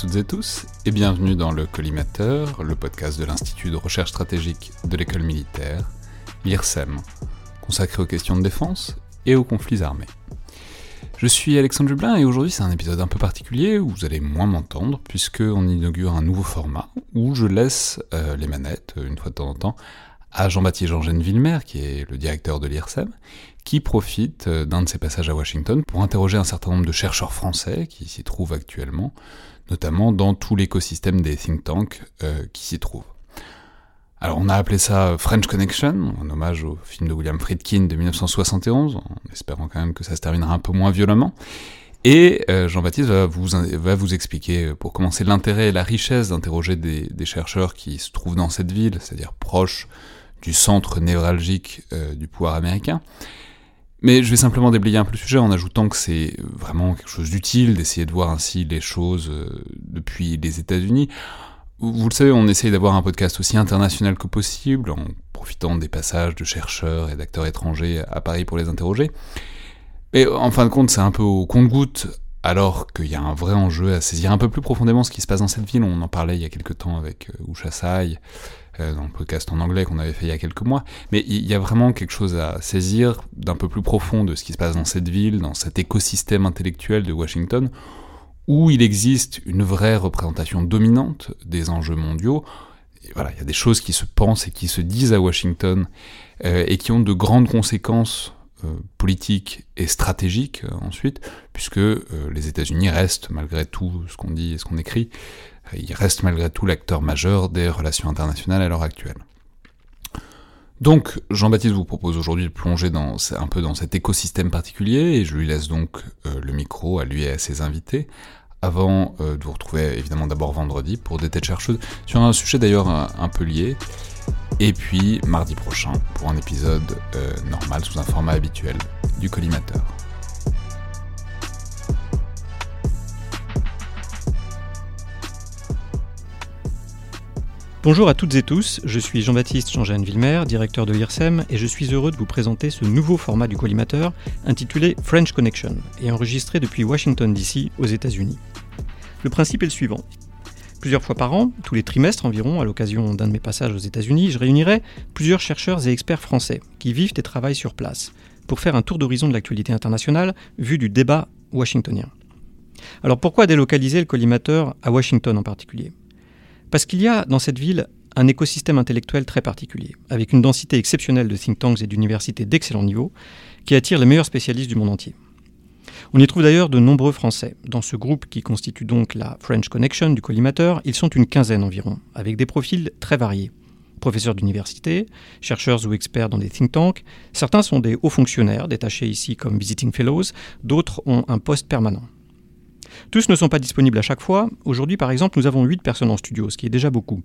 toutes et tous et bienvenue dans le Collimateur, le podcast de l'Institut de recherche stratégique de l'école militaire, l'IRSEM, consacré aux questions de défense et aux conflits armés. Je suis Alexandre Dublin et aujourd'hui c'est un épisode un peu particulier où vous allez moins m'entendre puisqu'on inaugure un nouveau format où je laisse euh, les manettes une fois de temps en temps à Jean-Baptiste Jean-Gène Villemer qui est le directeur de l'IRSEM qui profite euh, d'un de ses passages à Washington pour interroger un certain nombre de chercheurs français qui s'y trouvent actuellement, notamment dans tout l'écosystème des think tanks euh, qui s'y trouvent. Alors on a appelé ça French Connection, en hommage au film de William Friedkin de 1971, en espérant quand même que ça se terminera un peu moins violemment. Et euh, Jean-Baptiste va vous, expliquer, euh, pour commencer, l'intérêt et la richesse d'interroger des, chercheurs qui se trouvent dans cette ville, c'est-à-dire proches du centre névralgique du pouvoir américain. Mais je vais simplement déblayer un peu le sujet en ajoutant que c'est vraiment quelque chose d'utile d'essayer de voir ainsi les choses depuis les États-Unis. Vous le savez, on essaye d'avoir un podcast aussi international que possible, en profitant des passages de chercheurs et d'acteurs étrangers à Paris pour les interroger. Mais en fin de compte, c'est un peu au compte-goutte, alors qu'il y a un vrai enjeu à saisir un peu plus profondément ce qui se passe dans cette ville. On en parlait il y a quelques temps avec euh, Usha Sai, euh, dans le podcast en anglais qu'on avait fait il y a quelques mois. Mais il y a vraiment quelque chose à saisir d'un peu plus profond de ce qui se passe dans cette ville, dans cet écosystème intellectuel de Washington, où il existe une vraie représentation dominante des enjeux mondiaux. voilà, il y a des choses qui se pensent et qui se disent à Washington euh, et qui ont de grandes conséquences euh, politiques et stratégiques euh, ensuite, puisque les États-Unis restent, malgré tout ce qu'on dit et ce qu'on écrit, ils restent malgré tout l'acteur majeur des relations internationales à l'heure actuelle. Donc, Jean-Baptiste vous propose aujourd'hui de plonger un peu dans cet écosystème particulier, et je lui laisse donc le micro à lui et à ses invités, avant euh, de vous retrouver évidemment d'abord vendredi pour des têtes chercheuses sur un sujet d'ailleurs un, peu lié. Et puis mardi prochain pour un épisode euh, normal sous un format habituel du collimateur. Bonjour à toutes et tous, je suis Jean-Baptiste Jean-Jeanne Villemer, directeur de l'IRSEM, et je suis heureux de vous présenter ce nouveau format du collimateur intitulé French Connection et enregistré depuis Washington DC aux États-Unis. Le principe est le suivant. Plusieurs fois par an, tous les trimestres environ, à l'occasion d'un de mes passages aux États-Unis, je réunirai plusieurs chercheurs et experts français qui vivent et travaillent sur place pour faire un tour d'horizon de l'actualité internationale vu du débat washingtonien. Alors pourquoi délocaliser le collimateur à Washington en particulier? Parce qu'il y a dans cette ville un écosystème intellectuel très particulier, avec une densité exceptionnelle de think tanks et d'universités d'excellent niveau, qui attire les meilleurs spécialistes du monde entier. On y trouve d'ailleurs de nombreux Français. Dans ce groupe qui constitue donc la French Connection du collimateur, ils sont une quinzaine environ, avec des profils très variés. Professeurs d'université, chercheurs ou experts dans des think tanks, certains sont des hauts fonctionnaires détachés ici comme visiting fellows, d'autres ont un poste permanent. Tous ne sont pas disponibles à chaque fois. Aujourd'hui, par exemple, nous avons 8 personnes en studio, ce qui est déjà beaucoup.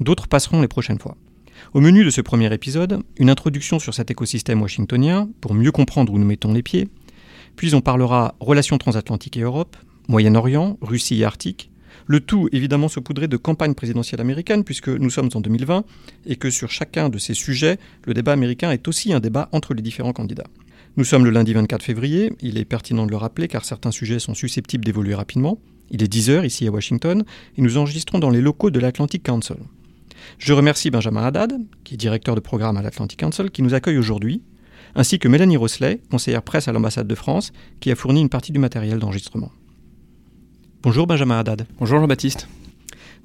D'autres passeront les prochaines fois. Au menu de ce premier épisode, une introduction sur cet écosystème washingtonien pour mieux comprendre où nous mettons les pieds. Puis on parlera relations transatlantiques et Europe, Moyen-Orient, Russie et Arctique. Le tout évidemment saupoudré de campagne présidentielle américaine puisque nous sommes en 2020 et que sur chacun de ces sujets, le débat américain est aussi un débat entre les différents candidats. Nous sommes le lundi 24 février, il est pertinent de le rappeler car certains sujets sont susceptibles d'évoluer rapidement. Il est 10h ici à Washington et nous enregistrons dans les locaux de l'Atlantic Council. Je remercie Benjamin Haddad, qui est directeur de programme à l'Atlantic Council, qui nous accueille aujourd'hui, ainsi que Mélanie Rosselet, conseillère presse à l'ambassade de France, qui a fourni une partie du matériel d'enregistrement. Bonjour Benjamin Haddad. Bonjour Jean-Baptiste.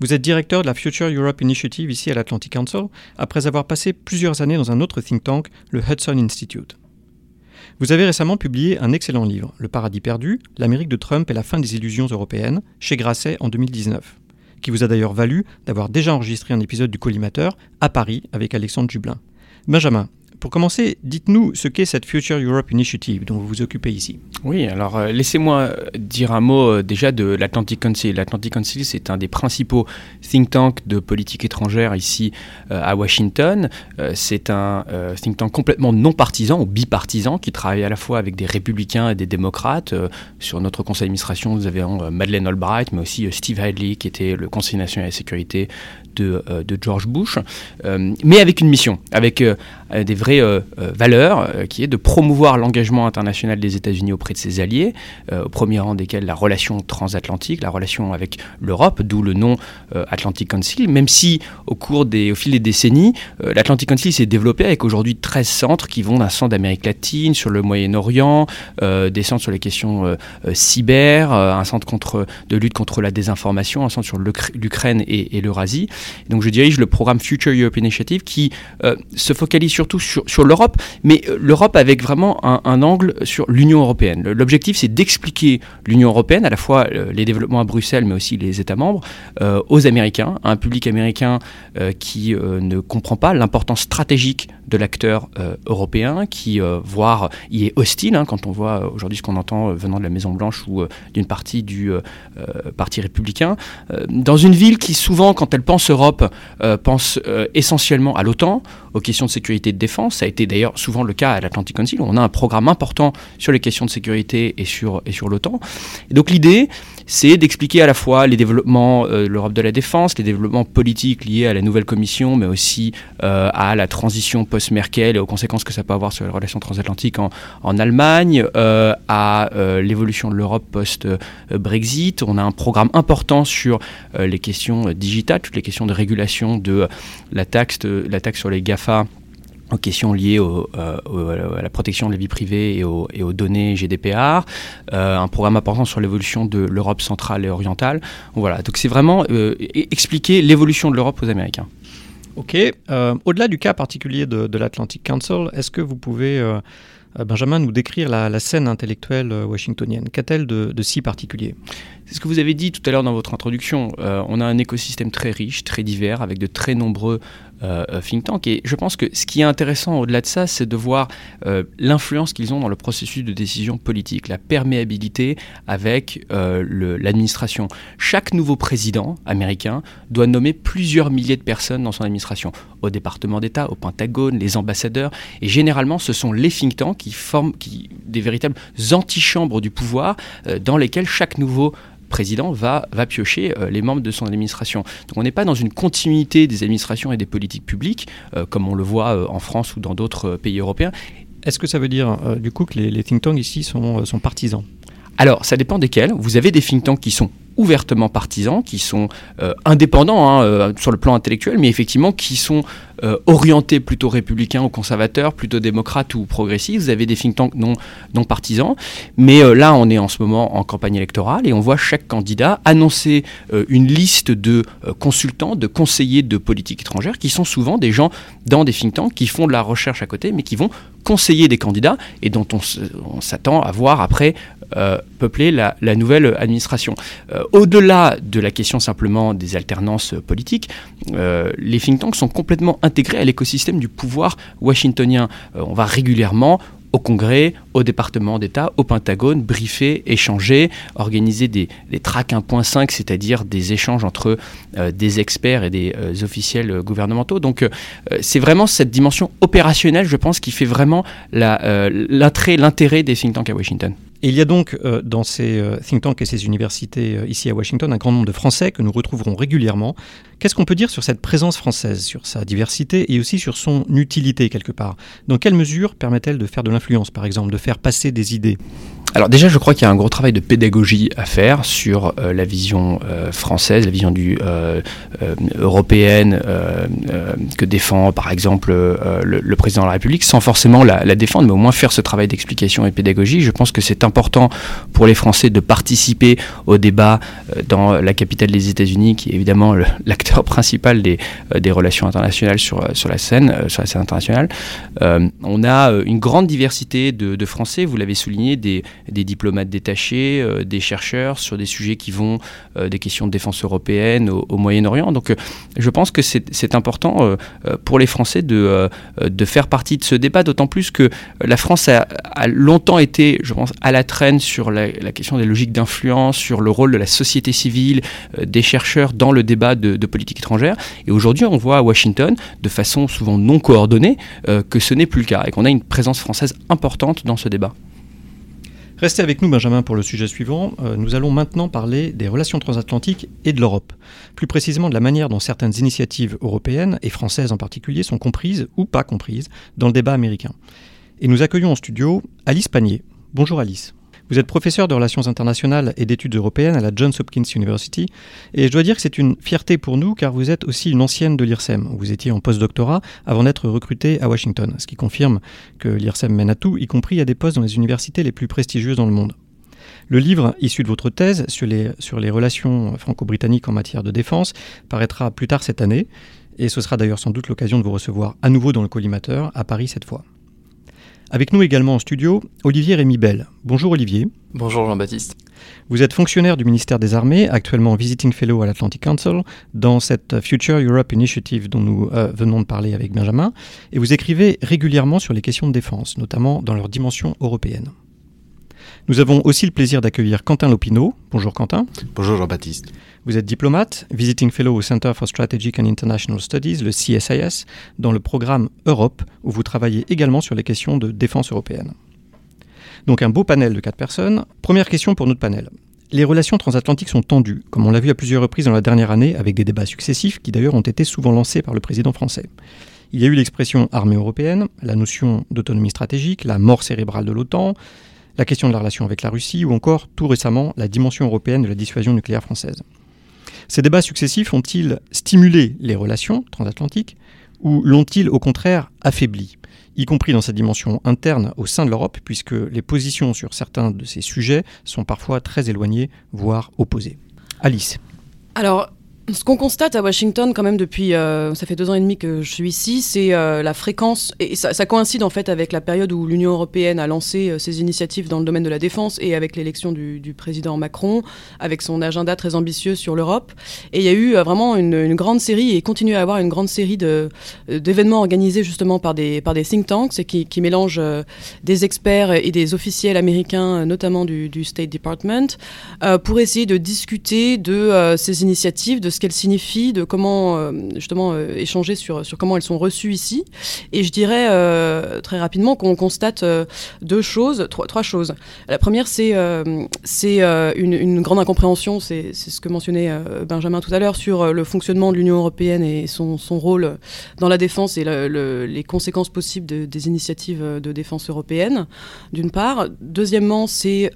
Vous êtes directeur de la Future Europe Initiative ici à l'Atlantic Council, après avoir passé plusieurs années dans un autre think tank, le Hudson Institute. Vous avez récemment publié un excellent livre, Le paradis perdu, l'Amérique de Trump et la fin des illusions européennes, chez Grasset en 2019, qui vous a d'ailleurs valu d'avoir déjà enregistré un épisode du Collimateur à Paris avec Alexandre Jublin. Benjamin, pour commencer, dites-nous ce qu'est cette Future Europe Initiative dont vous vous occupez ici. Oui, alors euh, laissez-moi dire un mot euh, déjà de l'Atlantic Council. L'Atlantic Council, c'est un des principaux think tanks de politique étrangère ici euh, à Washington. c'est un think tank complètement non partisan ou bipartisan qui travaille à la fois avec des républicains et des démocrates. sur notre conseil d'administration, nous avions Madeleine Albright, mais aussi Steve Hadley, qui était le conseiller national de la sécurité de, de George Bush, mais avec une mission, avec des vraies euh, euh, valeurs, euh, qui est de promouvoir l'engagement international des États-Unis auprès de ses alliés, au premier rang desquels la relation transatlantique, la relation avec l'Europe, d'où le nom Atlantic Council, même si au cours des, au fil des décennies, l'Atlantic Council s'est développé avec aujourd'hui 13 centres qui vont d'un centre d'Amérique latine, sur le Moyen-Orient, des centres sur les questions cyber, un centre contre, de lutte contre la désinformation, un centre sur l'Ukraine et, et l'Eurasie. Donc je dirige le programme Future Europe Initiative qui se focalise surtout sur l'Europe, mais euh, l'Europe avec vraiment un, angle sur l'Union européenne. L'objectif, c'est d'expliquer l'Union européenne, à la fois euh, les développements à Bruxelles, mais aussi les États membres, euh, aux Américains, un public américain qui ne comprend pas l'importance stratégique de l'acteur européen, qui, voire, y est hostile, hein, quand on voit aujourd'hui ce qu'on entend venant de la Maison-Blanche ou d'une partie du Parti républicain, dans une ville qui souvent, quand elle pense Europe, pense essentiellement à l'OTAN, aux questions de sécurité et de défense. Ça a été d'ailleurs souvent le cas à l'Atlantic Council, on a un programme important sur les questions de sécurité et sur, et sur l'OTAN. Et donc l'idée, c'est d'expliquer à la fois les développements euh, de l'Europe de la défense, les développements politiques liés à la nouvelle commission, mais aussi euh, à la transition post-Merkel et aux conséquences que ça peut avoir sur les relations transatlantiques en, Allemagne, euh, à l'évolution de l'Europe post-Brexit. On a un programme important sur les questions digitales, toutes les questions de régulation de la taxe, la taxe sur les GAFA aux questions liées euh, à la protection de la vie privée et aux, données GDPR, euh, un programme important sur l'évolution de l'Europe centrale et orientale. Voilà, donc c'est vraiment euh, expliquer l'évolution de l'Europe aux Américains. Ok, au-delà du cas particulier de, l'Atlantic Council, est-ce que vous pouvez, Benjamin, nous décrire la, scène intellectuelle washingtonienne? Qu'a-t-elle de, de si particulier? C'est ce que vous avez dit tout à l'heure dans votre introduction. on a un écosystème très riche, très divers, avec de très nombreux think tank. Et je pense que ce qui est intéressant au-delà de ça, c'est de voir euh, l'influence qu'ils ont dans le processus de décision politique, la perméabilité avec l'administration. Chaque nouveau président américain doit nommer plusieurs milliers de personnes dans son administration, au département d'État, au Pentagone, les ambassadeurs. Et généralement, ce sont les think tanks qui forment qui, des véritables antichambres du pouvoir dans lesquelles chaque nouveau président va, va piocher euh, les membres de son administration. Donc on n'est pas dans une continuité des administrations et des politiques publiques, euh, comme on le voit euh, en France ou dans d'autres pays européens. Est-ce que ça veut dire du coup que les, think tanks ici sont, sont partisans? Alors, ça dépend desquels. Vous avez des think tanks qui sont ouvertement partisans, qui sont indépendants hein, sur le plan intellectuel, mais effectivement qui sont euh, orientés plutôt républicains ou conservateurs, plutôt démocrates ou progressistes. Vous avez des think tanks non, non partisans. Mais euh, là, on est en ce moment en campagne électorale et on voit chaque candidat annoncer euh, une liste de consultants, de conseillers de politique étrangère, qui sont souvent des gens dans des think tanks qui font de la recherche à côté, mais qui vont conseiller des candidats et dont on, s'attend à voir après peupler la, nouvelle administration. Au-delà de la question simplement des alternances politiques, les think tanks sont complètement intégré à l'écosystème du pouvoir washingtonien. Euh, on va régulièrement au Congrès, au département d'État, au Pentagone, briefer, échanger, organiser des, des tracks 1.5, c'est-à-dire des échanges entre euh, des experts et des euh, officiels gouvernementaux. Donc c'est vraiment cette dimension opérationnelle, je pense, qui fait vraiment l'intérêt des think tanks à Washington. Et il y a donc euh, dans ces euh, think tanks et ces universités euh, ici à Washington un grand nombre de Français que nous retrouverons régulièrement. Qu'est-ce qu'on peut dire sur cette présence française, sur sa diversité et aussi sur son utilité quelque part? Dans quelle mesure permet-elle de faire de l'influence, par exemple, de faire passer des idées? Alors déjà, je crois qu'il y a un gros travail de pédagogie à faire sur euh, la vision euh, française, la vision du, euh, européenne que défend par exemple le, président de la République, sans forcément la, la, défendre, mais au moins faire ce travail d'explication et pédagogie. Je pense que c'est important pour les Français de participer au débat dans la capitale des États-Unis, qui est évidemment l'acteur principal des, des relations internationales sur, sur la scène, sur la scène internationale. on a une grande diversité de, de Français, vous l'avez souligné, des des diplomates détachés, euh, des chercheurs sur des sujets qui vont euh, des questions de défense européenne au, Moyen-Orient. Donc euh, je pense que c'est important pour les Français de, faire partie de ce débat, d'autant plus que la France a, longtemps été, je pense, à la traîne sur la, question des logiques d'influence, sur le rôle de la société civile, des chercheurs dans le débat de politique étrangère. Et aujourd'hui, on voit à Washington, de façon souvent non coordonnée, que ce n'est plus le cas et qu'on a une présence française importante dans ce débat. Restez avec nous, Benjamin, pour le sujet suivant. Euh, nous allons maintenant parler des relations transatlantiques et de l'Europe. Plus précisément de la manière dont certaines initiatives européennes, et françaises en particulier, sont comprises ou pas comprises dans le débat américain. Et nous accueillons en studio Alice Panier. Bonjour Alice. Vous êtes professeur de relations internationales et d'études européennes à la Johns Hopkins University. Et je dois dire que c'est une fierté pour nous car vous êtes aussi une ancienne de l'IRSEM. Vous étiez en post-doctorat avant d'être recruté à Washington, ce qui confirme que l'IRSEM mène à tout, y compris à des postes dans les universités les plus prestigieuses dans le monde. Le livre issu de votre thèse sur les, sur les relations franco-britanniques en matière de défense paraîtra plus tard cette année, et ce sera d'ailleurs sans doute l'occasion de vous recevoir à nouveau dans le collimateur, à Paris cette fois. Avec nous également en studio, Olivier Rémy Bell. Bonjour Olivier. Bonjour Jean-Baptiste. Vous êtes fonctionnaire du ministère des Armées, actuellement Visiting Fellow à l'Atlantic Council, dans cette Future Europe Initiative dont nous euh, venons de parler avec Benjamin, et vous écrivez régulièrement sur les questions de défense, notamment dans leur dimension européenne. Nous avons aussi le plaisir d'accueillir Quentin Lopineau. Bonjour Quentin. Bonjour Jean-Baptiste. Vous êtes diplomate, visiting fellow au Center for Strategic and International Studies, le CSIS, dans le programme Europe, où vous travaillez également sur les questions de défense européenne. Donc un beau panel de quatre personnes. Première question pour notre panel. Les relations transatlantiques sont tendues, comme on l'a vu à plusieurs reprises dans la dernière année, avec des débats successifs qui d'ailleurs ont été souvent lancés par le président français. Il y a eu l'expression armée européenne, la notion d'autonomie stratégique, la mort cérébrale de l'OTAN, la question de la relation avec la Russie ou encore, tout récemment, la dimension européenne de la dissuasion nucléaire française. Ces débats successifs ont-ils stimulé les relations transatlantiques ou l'ont-ils au contraire affaibli y compris dans sa dimension interne au sein de l'Europe, puisque les positions sur certains de ces sujets sont parfois très éloignées, voire opposées? Alice. Alors, ce qu'on constate à Washington quand même depuis, euh, ça fait deux ans et demi que je suis ici, c'est euh, la fréquence, et ça, coïncide en fait avec la période où l'Union européenne a lancé euh, ses initiatives dans le domaine de la défense et avec l'élection du, président Macron, avec son agenda très ambitieux sur l'Europe. Et il y a eu vraiment une, grande série, et continue à avoir une grande série d'événements organisés justement par des, think tanks et qui, qui mélangent des experts et des officiels américains, notamment du, du State Department, pour essayer de discuter de ces initiatives, de ce qu'elles signifient, de comment euh, justement euh, échanger sur, sur comment elles sont reçues ici. Et je dirais euh, très rapidement qu'on constate deux choses, trois, choses. La première, c'est c'est une, une, grande incompréhension, c'est ce que mentionnait Benjamin tout à l'heure, sur le fonctionnement de l'Union européenne et son, son, rôle dans la défense et les conséquences possibles des initiatives de défense européenne, d'une part. Deuxièmement, c'est,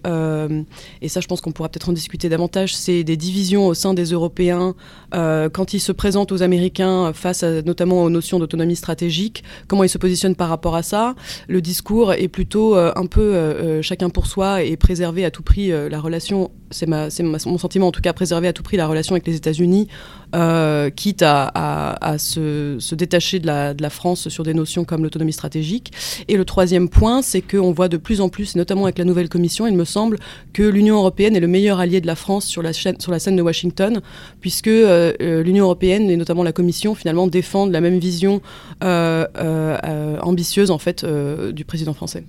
et ça je pense qu'on pourra peut-être en discuter davantage, c'est des divisions au sein des Européens euh, quand il se présente aux Américains face notamment aux notions d'autonomie stratégique, comment il se positionne par rapport à ça. Le discours est plutôt euh, un peu euh, chacun pour soi et préserver à tout prix la relation, c'est mon sentiment en tout cas, préserver à tout prix la relation avec les États-Unis euh, quitte à, se, détacher de la, France sur des notions comme l'autonomie stratégique. Et le troisième point, c'est qu'on voit de plus en plus, notamment avec la nouvelle commission, il me semble que l'Union européenne est le meilleur allié de la France sur la, scène de Washington, puisque euh, euh, l'Union européenne et notamment la commission finalement défendent la même vision ambitieuse en fait du président français.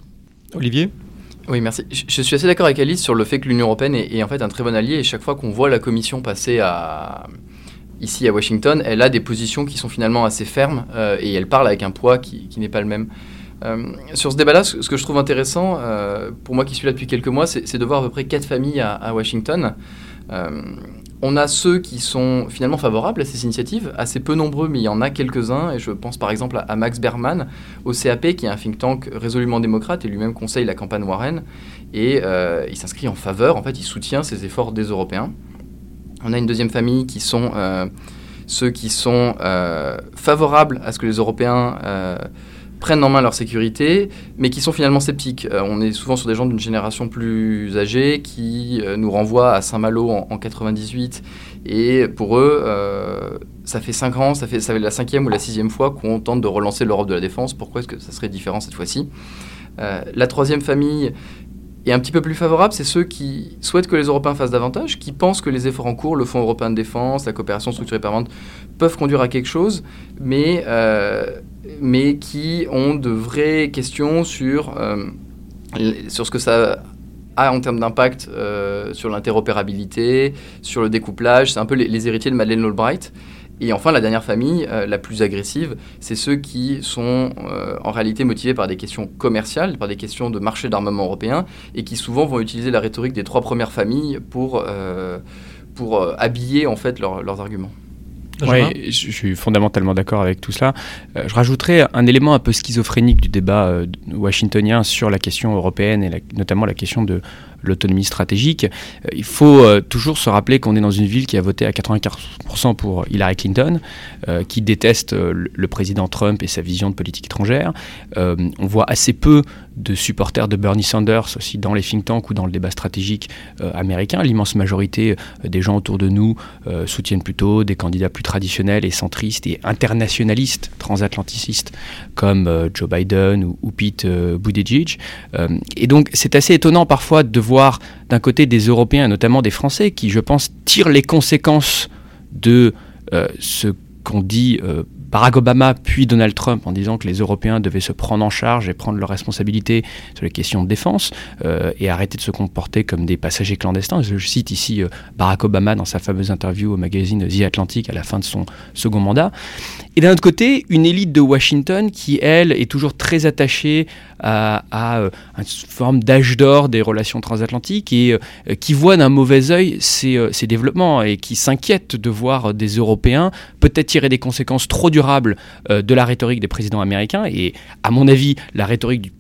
Olivier? Oui, merci. Je, suis assez d'accord avec Alice sur le fait que l'Union européenne est, en fait un très bon allié et chaque fois qu'on voit la Commission passer à, ici à Washington, elle a des positions qui sont finalement assez fermes euh, et elle parle avec un poids qui, n'est pas le même. Euh, sur ce débat-là, ce, que je trouve intéressant, euh, pour moi qui suis là depuis quelques mois, c'est de voir à peu près quatre familles à, Washington. On a ceux qui sont finalement favorables à ces initiatives, assez peu nombreux, mais il y en a quelques-uns, et je pense par exemple à Max Berman au CAP, qui est un think tank résolument démocrate, et lui-même conseille la campagne Warren, et euh, il s'inscrit en faveur, en fait, il soutient ces efforts des Européens. On a une deuxième famille qui sont euh, ceux qui sont euh, favorables à ce que les Européens prennent en main leur sécurité, mais qui sont finalement sceptiques. Euh, on est souvent sur des gens d'une génération plus âgée qui euh, nous renvoient à Saint-Malo en, en, 98. Et pour eux, euh, ça fait 5 ans, ça fait, ça fait la cinquième ou la sixième fois qu'on tente de relancer l'Europe de la défense. Pourquoi est-ce que ça serait différent cette fois-ci? La troisième famille est un petit peu plus favorable, c'est ceux qui souhaitent que les Européens fassent davantage, qui pensent que les efforts en cours, le Fonds européen de défense, la coopération structurée permanente, peuvent conduire à quelque chose, mais mais qui ont de vraies questions sur, euh, sur ce que ça a en termes d'impact euh, sur l'interopérabilité, sur le découplage. C'est un peu les, héritiers de Madeleine Albright. Et enfin, la dernière famille, euh, la plus agressive, c'est ceux qui sont en réalité motivés par des questions commerciales, par des questions de marché d'armement européen, et qui souvent vont utiliser la rhétorique des trois premières familles pour, pour habiller en fait leurs arguments. Oui, je suis fondamentalement d'accord avec tout cela. Euh, je rajouterais un élément un peu schizophrénique du débat euh, washingtonien sur la question européenne et notamment la question de l'autonomie stratégique. Euh, il faut euh, toujours se rappeler qu'on est dans une ville qui a voté à 95% pour Hillary Clinton, euh, qui déteste le président Trump et sa vision de politique étrangère. on voit assez peu de supporters de Bernie Sanders aussi dans les think tanks ou dans le débat stratégique américain. L'immense majorité des gens autour de nous soutiennent plutôt des candidats plus traditionnels et centristes et internationalistes, transatlanticistes comme Joe Biden ou, ou Pete Buttigieg. et donc c'est assez étonnant parfois de voir d'un côté des Européens, notamment des Français, qui, je pense, tirent les conséquences de euh, ce qu'ont dit euh, Barack Obama puis Donald Trump en disant que les Européens devaient se prendre en charge et prendre leurs responsabilités sur les questions de défense euh, et arrêter de se comporter comme des passagers clandestins. Je cite ici Barack Obama dans sa fameuse interview au magazine The Atlantic à la fin de son second mandat. Et d'un autre côté, une élite de Washington qui, elle, est toujours très attachée à, euh, une forme d'âge d'or des relations transatlantiques et euh, qui voit d'un mauvais œil ces, euh, ces, développements et qui s'inquiète de voir des Européens peut-être tirer des conséquences trop durables de la rhétorique des présidents américains. Et à mon avis, la rhétorique du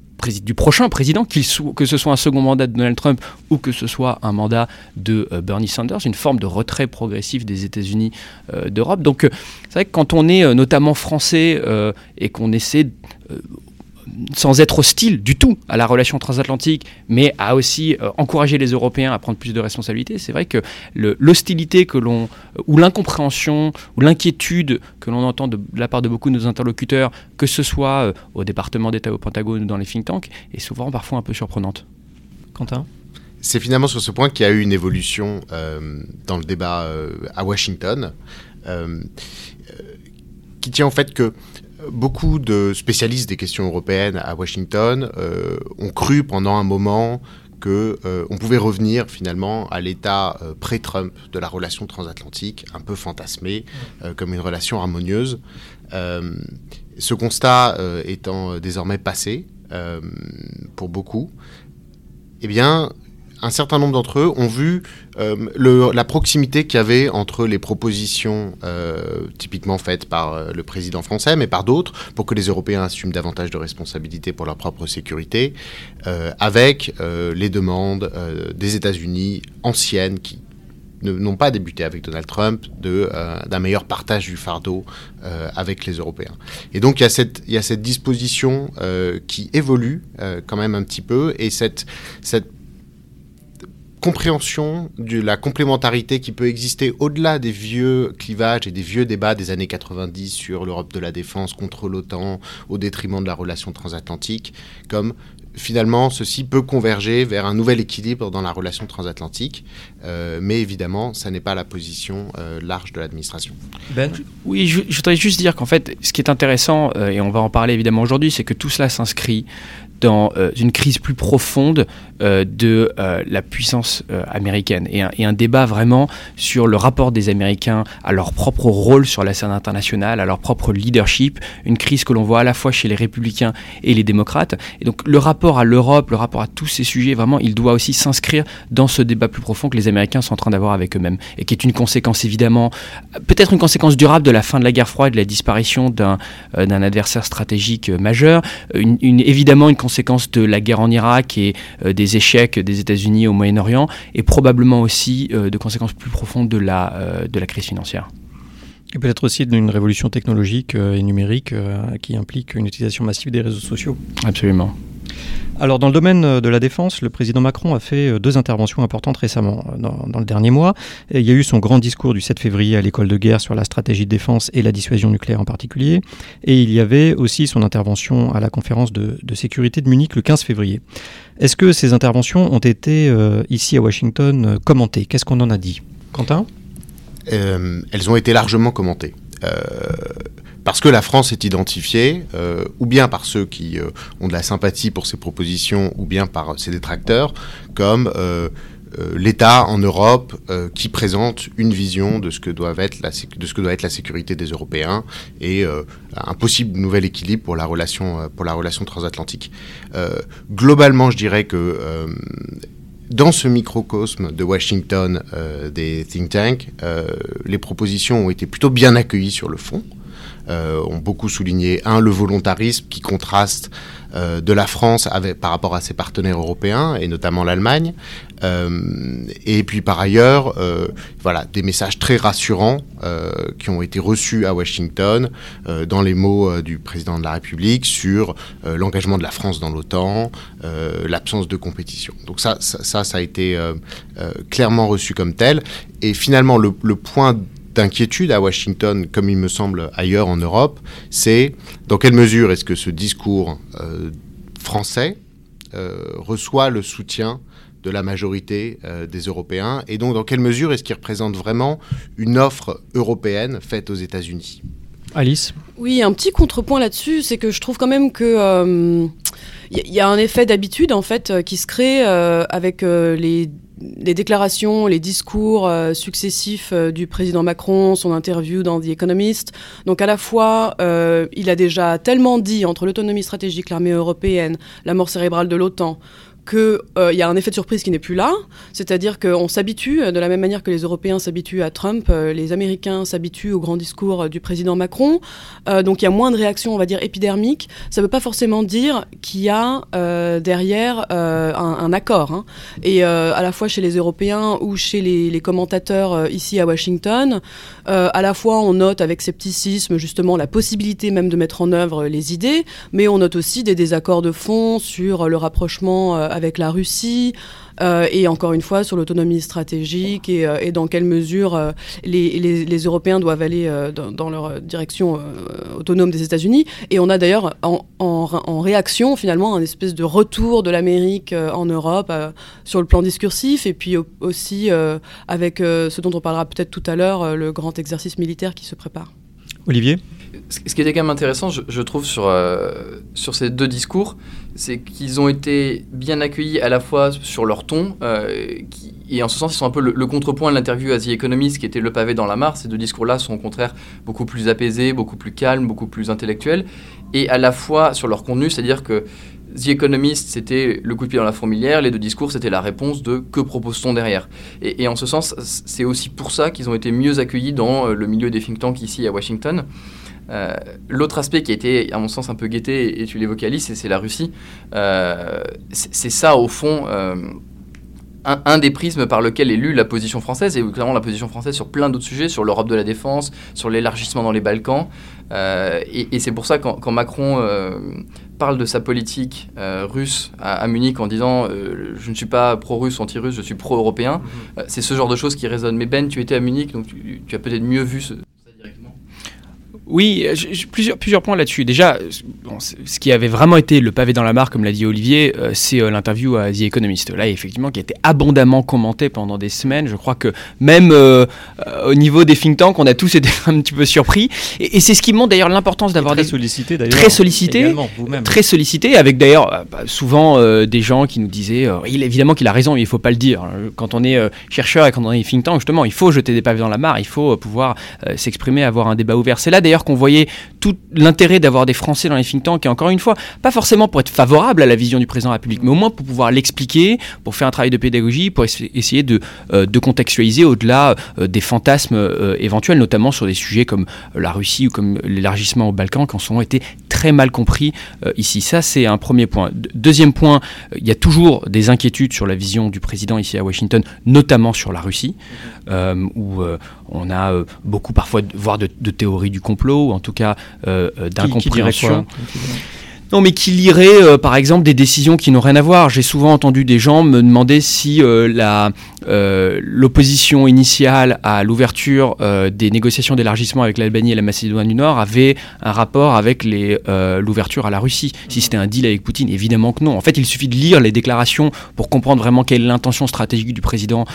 du prochain président, que ce soit un second mandat de Donald Trump ou que ce soit un mandat de euh, Bernie Sanders, une forme de retrait progressif des États-Unis euh, d'Europe. Donc euh, c'est vrai que quand on est notamment français et qu'on essaie sans être hostile du tout à la relation transatlantique, mais à aussi euh, encourager les Européens à prendre plus de responsabilités. C'est vrai que l'hostilité que l'on, ou l'incompréhension, ou l'inquiétude que l'on entend de, la part de beaucoup de nos interlocuteurs, que ce soit euh, au département d'État, au Pentagone ou dans les think tanks, est souvent parfois un peu surprenante. Quentin? C'est finalement sur ce point qu'il y a eu une évolution euh, dans le débat à Washington, qui tient au fait que beaucoup de spécialistes des questions européennes à Washington euh, ont cru pendant un moment que euh, on pouvait revenir finalement à l'état euh, pré-Trump de la relation transatlantique, un peu fantasmée comme une relation harmonieuse. ce constat étant désormais passé pour beaucoup, eh bien, un certain nombre d'entre eux ont vu euh, la proximité qu'il y avait entre les propositions euh, typiquement faites par euh, le président français, mais par d'autres, pour que les Européens assument davantage de responsabilités pour leur propre sécurité, avec les demandes des États-Unis anciennes qui n'ont pas débuté avec Donald Trump, d'un meilleur partage du fardeau avec les Européens. Et donc il y a cette, il y a cette disposition qui évolue quand même un petit peu, et cette, cette compréhension de la complémentarité qui peut exister au-delà des vieux clivages et des vieux débats des années 90 sur l'Europe de la défense contre l'OTAN au détriment de la relation transatlantique, comme finalement ceci peut converger vers un nouvel équilibre dans la relation transatlantique, euh, mais évidemment, ça n'est pas la position euh, large de l'administration. Ben Oui, je, voudrais juste dire qu'en fait, ce qui est intéressant, euh, et on va en parler évidemment aujourd'hui, c'est que tout cela s'inscrit dans une crise plus profonde de la puissance américaine. Et un, débat vraiment sur le rapport des Américains à leur propre rôle sur la scène internationale, à leur propre leadership, une crise que l'on voit à la fois chez les républicains et les démocrates. Et donc le rapport à l'Europe, le rapport à tous ces sujets, vraiment, il doit aussi s'inscrire dans ce débat plus profond que les Américains sont en train d'avoir avec eux-mêmes. Et qui est une conséquence évidemment, peut-être une conséquence durable de la fin de la guerre froide, de la disparition d'un euh, adversaire stratégique euh, majeur, une, évidemment une conséquence de la guerre en Irak et euh, des échecs des États-Unis au Moyen-Orient, et probablement aussi de conséquences plus profondes de la, de la crise financière. Et peut-être aussi d'une révolution technologique et numérique qui implique une utilisation massive des réseaux sociaux. Absolument. Alors dans le domaine euh, de la défense, le président Macron a fait euh, deux interventions importantes récemment. Euh, dans, le dernier mois, il y a eu son grand discours du 7 février à l'école de guerre sur la stratégie de défense et la dissuasion nucléaire en particulier. Et il y avait aussi son intervention à la conférence de, sécurité de Munich le 15 février. Est-ce que ces interventions ont été ici à Washington commentées? Qu'est-ce qu'on en a dit? Quentin? Elles ont été largement commentées parce que la France est identifiée, euh, ou bien par ceux qui euh, ont de la sympathie pour ses propositions, ou bien par ses détracteurs, comme euh, l'État en Europe qui présente une vision de ce, que doit être la, sécurité des Européens et un possible nouvel équilibre pour la relation transatlantique. globalement, je dirais que dans ce microcosme de Washington des think tanks, les propositions ont été plutôt bien accueillies sur le fond. Euh, ont beaucoup souligné, un, le volontarisme qui contraste euh, de la France par rapport à ses partenaires européens, et notamment l'Allemagne, euh, et puis par ailleurs, voilà, des messages très rassurants qui ont été reçus à Washington dans les mots du président de la République sur l'engagement de la France dans l'OTAN, l'absence de compétition. Donc ça, ça, ça, a été clairement reçu comme tel. Et finalement, le, le point d'inquiétude à Washington, comme il me semble ailleurs en Europe, c'est dans quelle mesure est-ce que ce discours euh, français euh, reçoit le soutien de la majorité euh, des Européens et donc dans quelle mesure est-ce qu'il représente vraiment une offre européenne faite aux États-Unis? Alice? Oui, un petit contrepoint là-dessus, c'est que je trouve quand même que il y, a un effet d'habitude en fait qui se crée avec les les déclarations, les discours euh, successifs euh, du président Macron, son interview dans The Economist. Donc à la fois, euh, il a déjà tellement dit entre l'autonomie stratégique, l'armée européenne, la mort cérébrale de l'OTAN, qu'il euh, y a un effet de surprise qui n'est plus là, c'est-à-dire qu'on s'habitue, de la même manière que les Européens s'habituent à Trump, euh, les Américains s'habituent au grand discours euh, du président Macron, donc il y a moins de réactions, on va dire, épidermiques. Ça ne veut pas forcément dire qu'il y a derrière un, accord. Hein. Et à la fois chez les Européens ou chez les commentateurs ici à Washington, à la fois on note avec scepticisme justement la possibilité même de mettre en œuvre les idées, mais on note aussi des désaccords de fond sur le rapprochement avec la Russie. Euh, et encore une fois sur l'autonomie stratégique et, euh, dans quelle mesure euh, les, Européens doivent aller dans, leur direction autonome des États-Unis. Et on a d'ailleurs en, réaction finalement un espèce de retour de l'Amérique en Europe sur le plan discursif et puis aussi avec ce dont on parlera peut-être tout à l'heure, le grand exercice militaire qui se prépare. Olivier? Ce qui était quand même intéressant, je, trouve, sur, euh, sur ces deux discours, c'est qu'ils ont été bien accueillis à la fois sur leur ton, euh, et en ce sens, ils sont un peu le, contrepoint de l'interview à The Economist, qui était le pavé dans la mare. Ces deux discours-là sont au contraire beaucoup plus apaisés, beaucoup plus calmes, beaucoup plus intellectuels, et à la fois sur leur contenu, c'est-à-dire que The Economist, c'était le coup de pied dans la fourmilière, les deux discours, c'était la réponse de que propose-t-on derrière. Et, et, en ce sens, c'est aussi pour ça qu'ils ont été mieux accueillis dans euh, le milieu des think tanks ici à Washington. Euh, l'autre aspect qui a été, à mon sens, un peu guetté, et tu l'évoquais Alice, c'est la Russie. Euh, c'est ça, au fond, euh, un, des prismes par lequel est lue la position française, et clairement la position française sur plein d'autres sujets, sur l'Europe de la défense, sur l'élargissement dans les Balkans. et, c'est pour ça quand, quand Macron parle de sa politique russe à, Munich en disant je ne suis pas pro-russe, anti-russe, je suis pro-européen. Mm-hmm. c'est ce genre de choses qui résonnent. Mais Ben, tu étais à Munich, donc tu, tu as peut-être mieux vu ce, Oui, plusieurs, plusieurs points là-dessus. Déjà, ce qui avait vraiment été le pavé dans la mare, comme l'a dit Olivier, euh, c'est euh, l'interview à The Economist. Là, effectivement, qui a été abondamment commenté pendant des semaines. Je crois que même euh, au niveau des think tanks, on a tous été un petit peu surpris. Et, c'est ce qui montre d'ailleurs l'importance d'avoir des... sollicité d'ailleurs. Très sollicité. Très sollicité, avec d'ailleurs bah, souvent des gens qui nous disaient, il, évidemment qu'il a raison, mais il ne faut pas le dire. Quand on est chercheur et quand on est think tank, justement, il faut jeter des pavés dans la mare, il faut pouvoir s'exprimer, avoir un débat ouvert. C'est là d'ailleurs qu'on voyait tout l'intérêt d'avoir des Français dans les think tanks, et encore une fois, pas forcément pour être favorable à la vision du président de la République, mais au moins pour pouvoir l'expliquer, pour faire un travail de pédagogie, pour essayer de, euh, de contextualiser au-delà euh, des fantasmes euh, éventuels, notamment sur des sujets comme la Russie ou comme l'élargissement aux Balkans, qui en moment été très mal compris ici. Ça, c'est un premier point. deuxième point, il y a toujours des inquiétudes sur la vision du président ici à Washington, notamment sur la Russie, où on a beaucoup parfois, voire de, de théories du complot, ou en tout cas euh, euh, d'incompréhension. Non, mais qui lirait, euh, par exemple, des décisions qui n'ont rien à voir. J'ai souvent entendu des gens me demander si la l'opposition initiale à l'ouverture des négociations d'élargissement avec l'Albanie et la Macédoine du Nord avait un rapport avec l'ouverture à la Russie. Si c'était un deal avec Poutine, évidemment que non. En fait, il suffit de lire les déclarations pour comprendre vraiment quelle est l'intention stratégique du président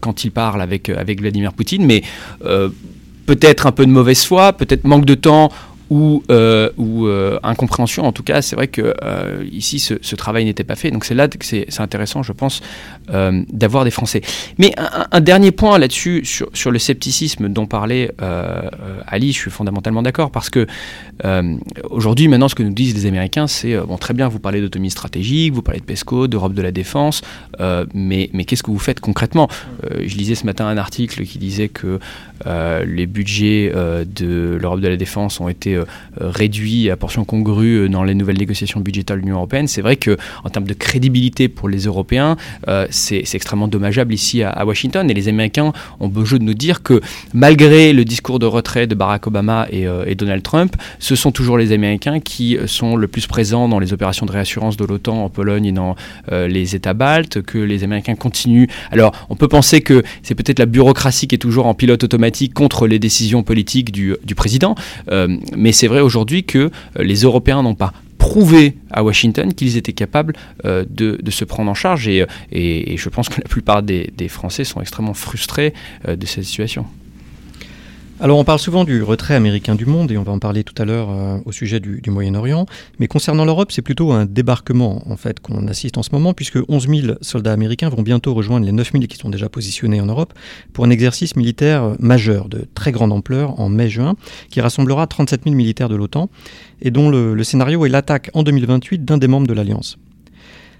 quand il parle avec, avec Vladimir Poutine. Mais peut-être un peu de mauvaise foi, peut-être manque de temps ou, euh, ou euh, incompréhension. En tout cas, c'est vrai que euh, ici, ce, travail n'était pas fait. Donc c'est là que c'est intéressant, je pense, euh, d'avoir des Français. Mais un, dernier point là-dessus, sur, le scepticisme dont parlait Ali, je suis fondamentalement d'accord, parce que aujourd'hui, maintenant, ce que nous disent les Américains, c'est, très bien, vous parlez d'autonomie stratégique, vous parlez de PESCO, d'Europe de la défense, mais qu'est-ce que vous faites concrètement? Je lisais ce matin un article qui disait que les budgets de l'Europe de la défense ont été euh, réduit à portion congrue euh, dans les nouvelles négociations budgétaires de l'Union européenne. C'est vrai que en termes de crédibilité pour les Européens, euh, c'est extrêmement dommageable ici à, Washington. Et les Américains ont beau jeu de nous dire que malgré le discours de retrait de Barack Obama et, Donald Trump, ce sont toujours les Américains qui sont le plus présents dans les opérations de réassurance de l'OTAN en Pologne et dans les États baltes, que les Américains continuent. Alors, on peut penser que c'est peut-être la bureaucratie qui est toujours en pilote automatique contre les décisions politiques du, du président, mais c'est vrai aujourd'hui que euh, les Européens n'ont pas prouvé à Washington qu'ils étaient capables euh, de, se prendre en charge et, je pense que la plupart des, Français sont extrêmement frustrés euh, de cette situation. Alors on parle souvent du retrait américain du monde et on va en parler tout à l'heure euh, au sujet du, Moyen-Orient, mais concernant l'Europe, c'est plutôt un débarquement en fait qu'on assiste en ce moment puisque 11 000 soldats américains vont bientôt rejoindre les 9 000 qui sont déjà positionnés en Europe pour un exercice militaire majeur de très grande ampleur en mai-juin qui rassemblera 37 000 militaires de l'OTAN et dont le scénario est l'attaque en 2028 d'un des membres de l'Alliance.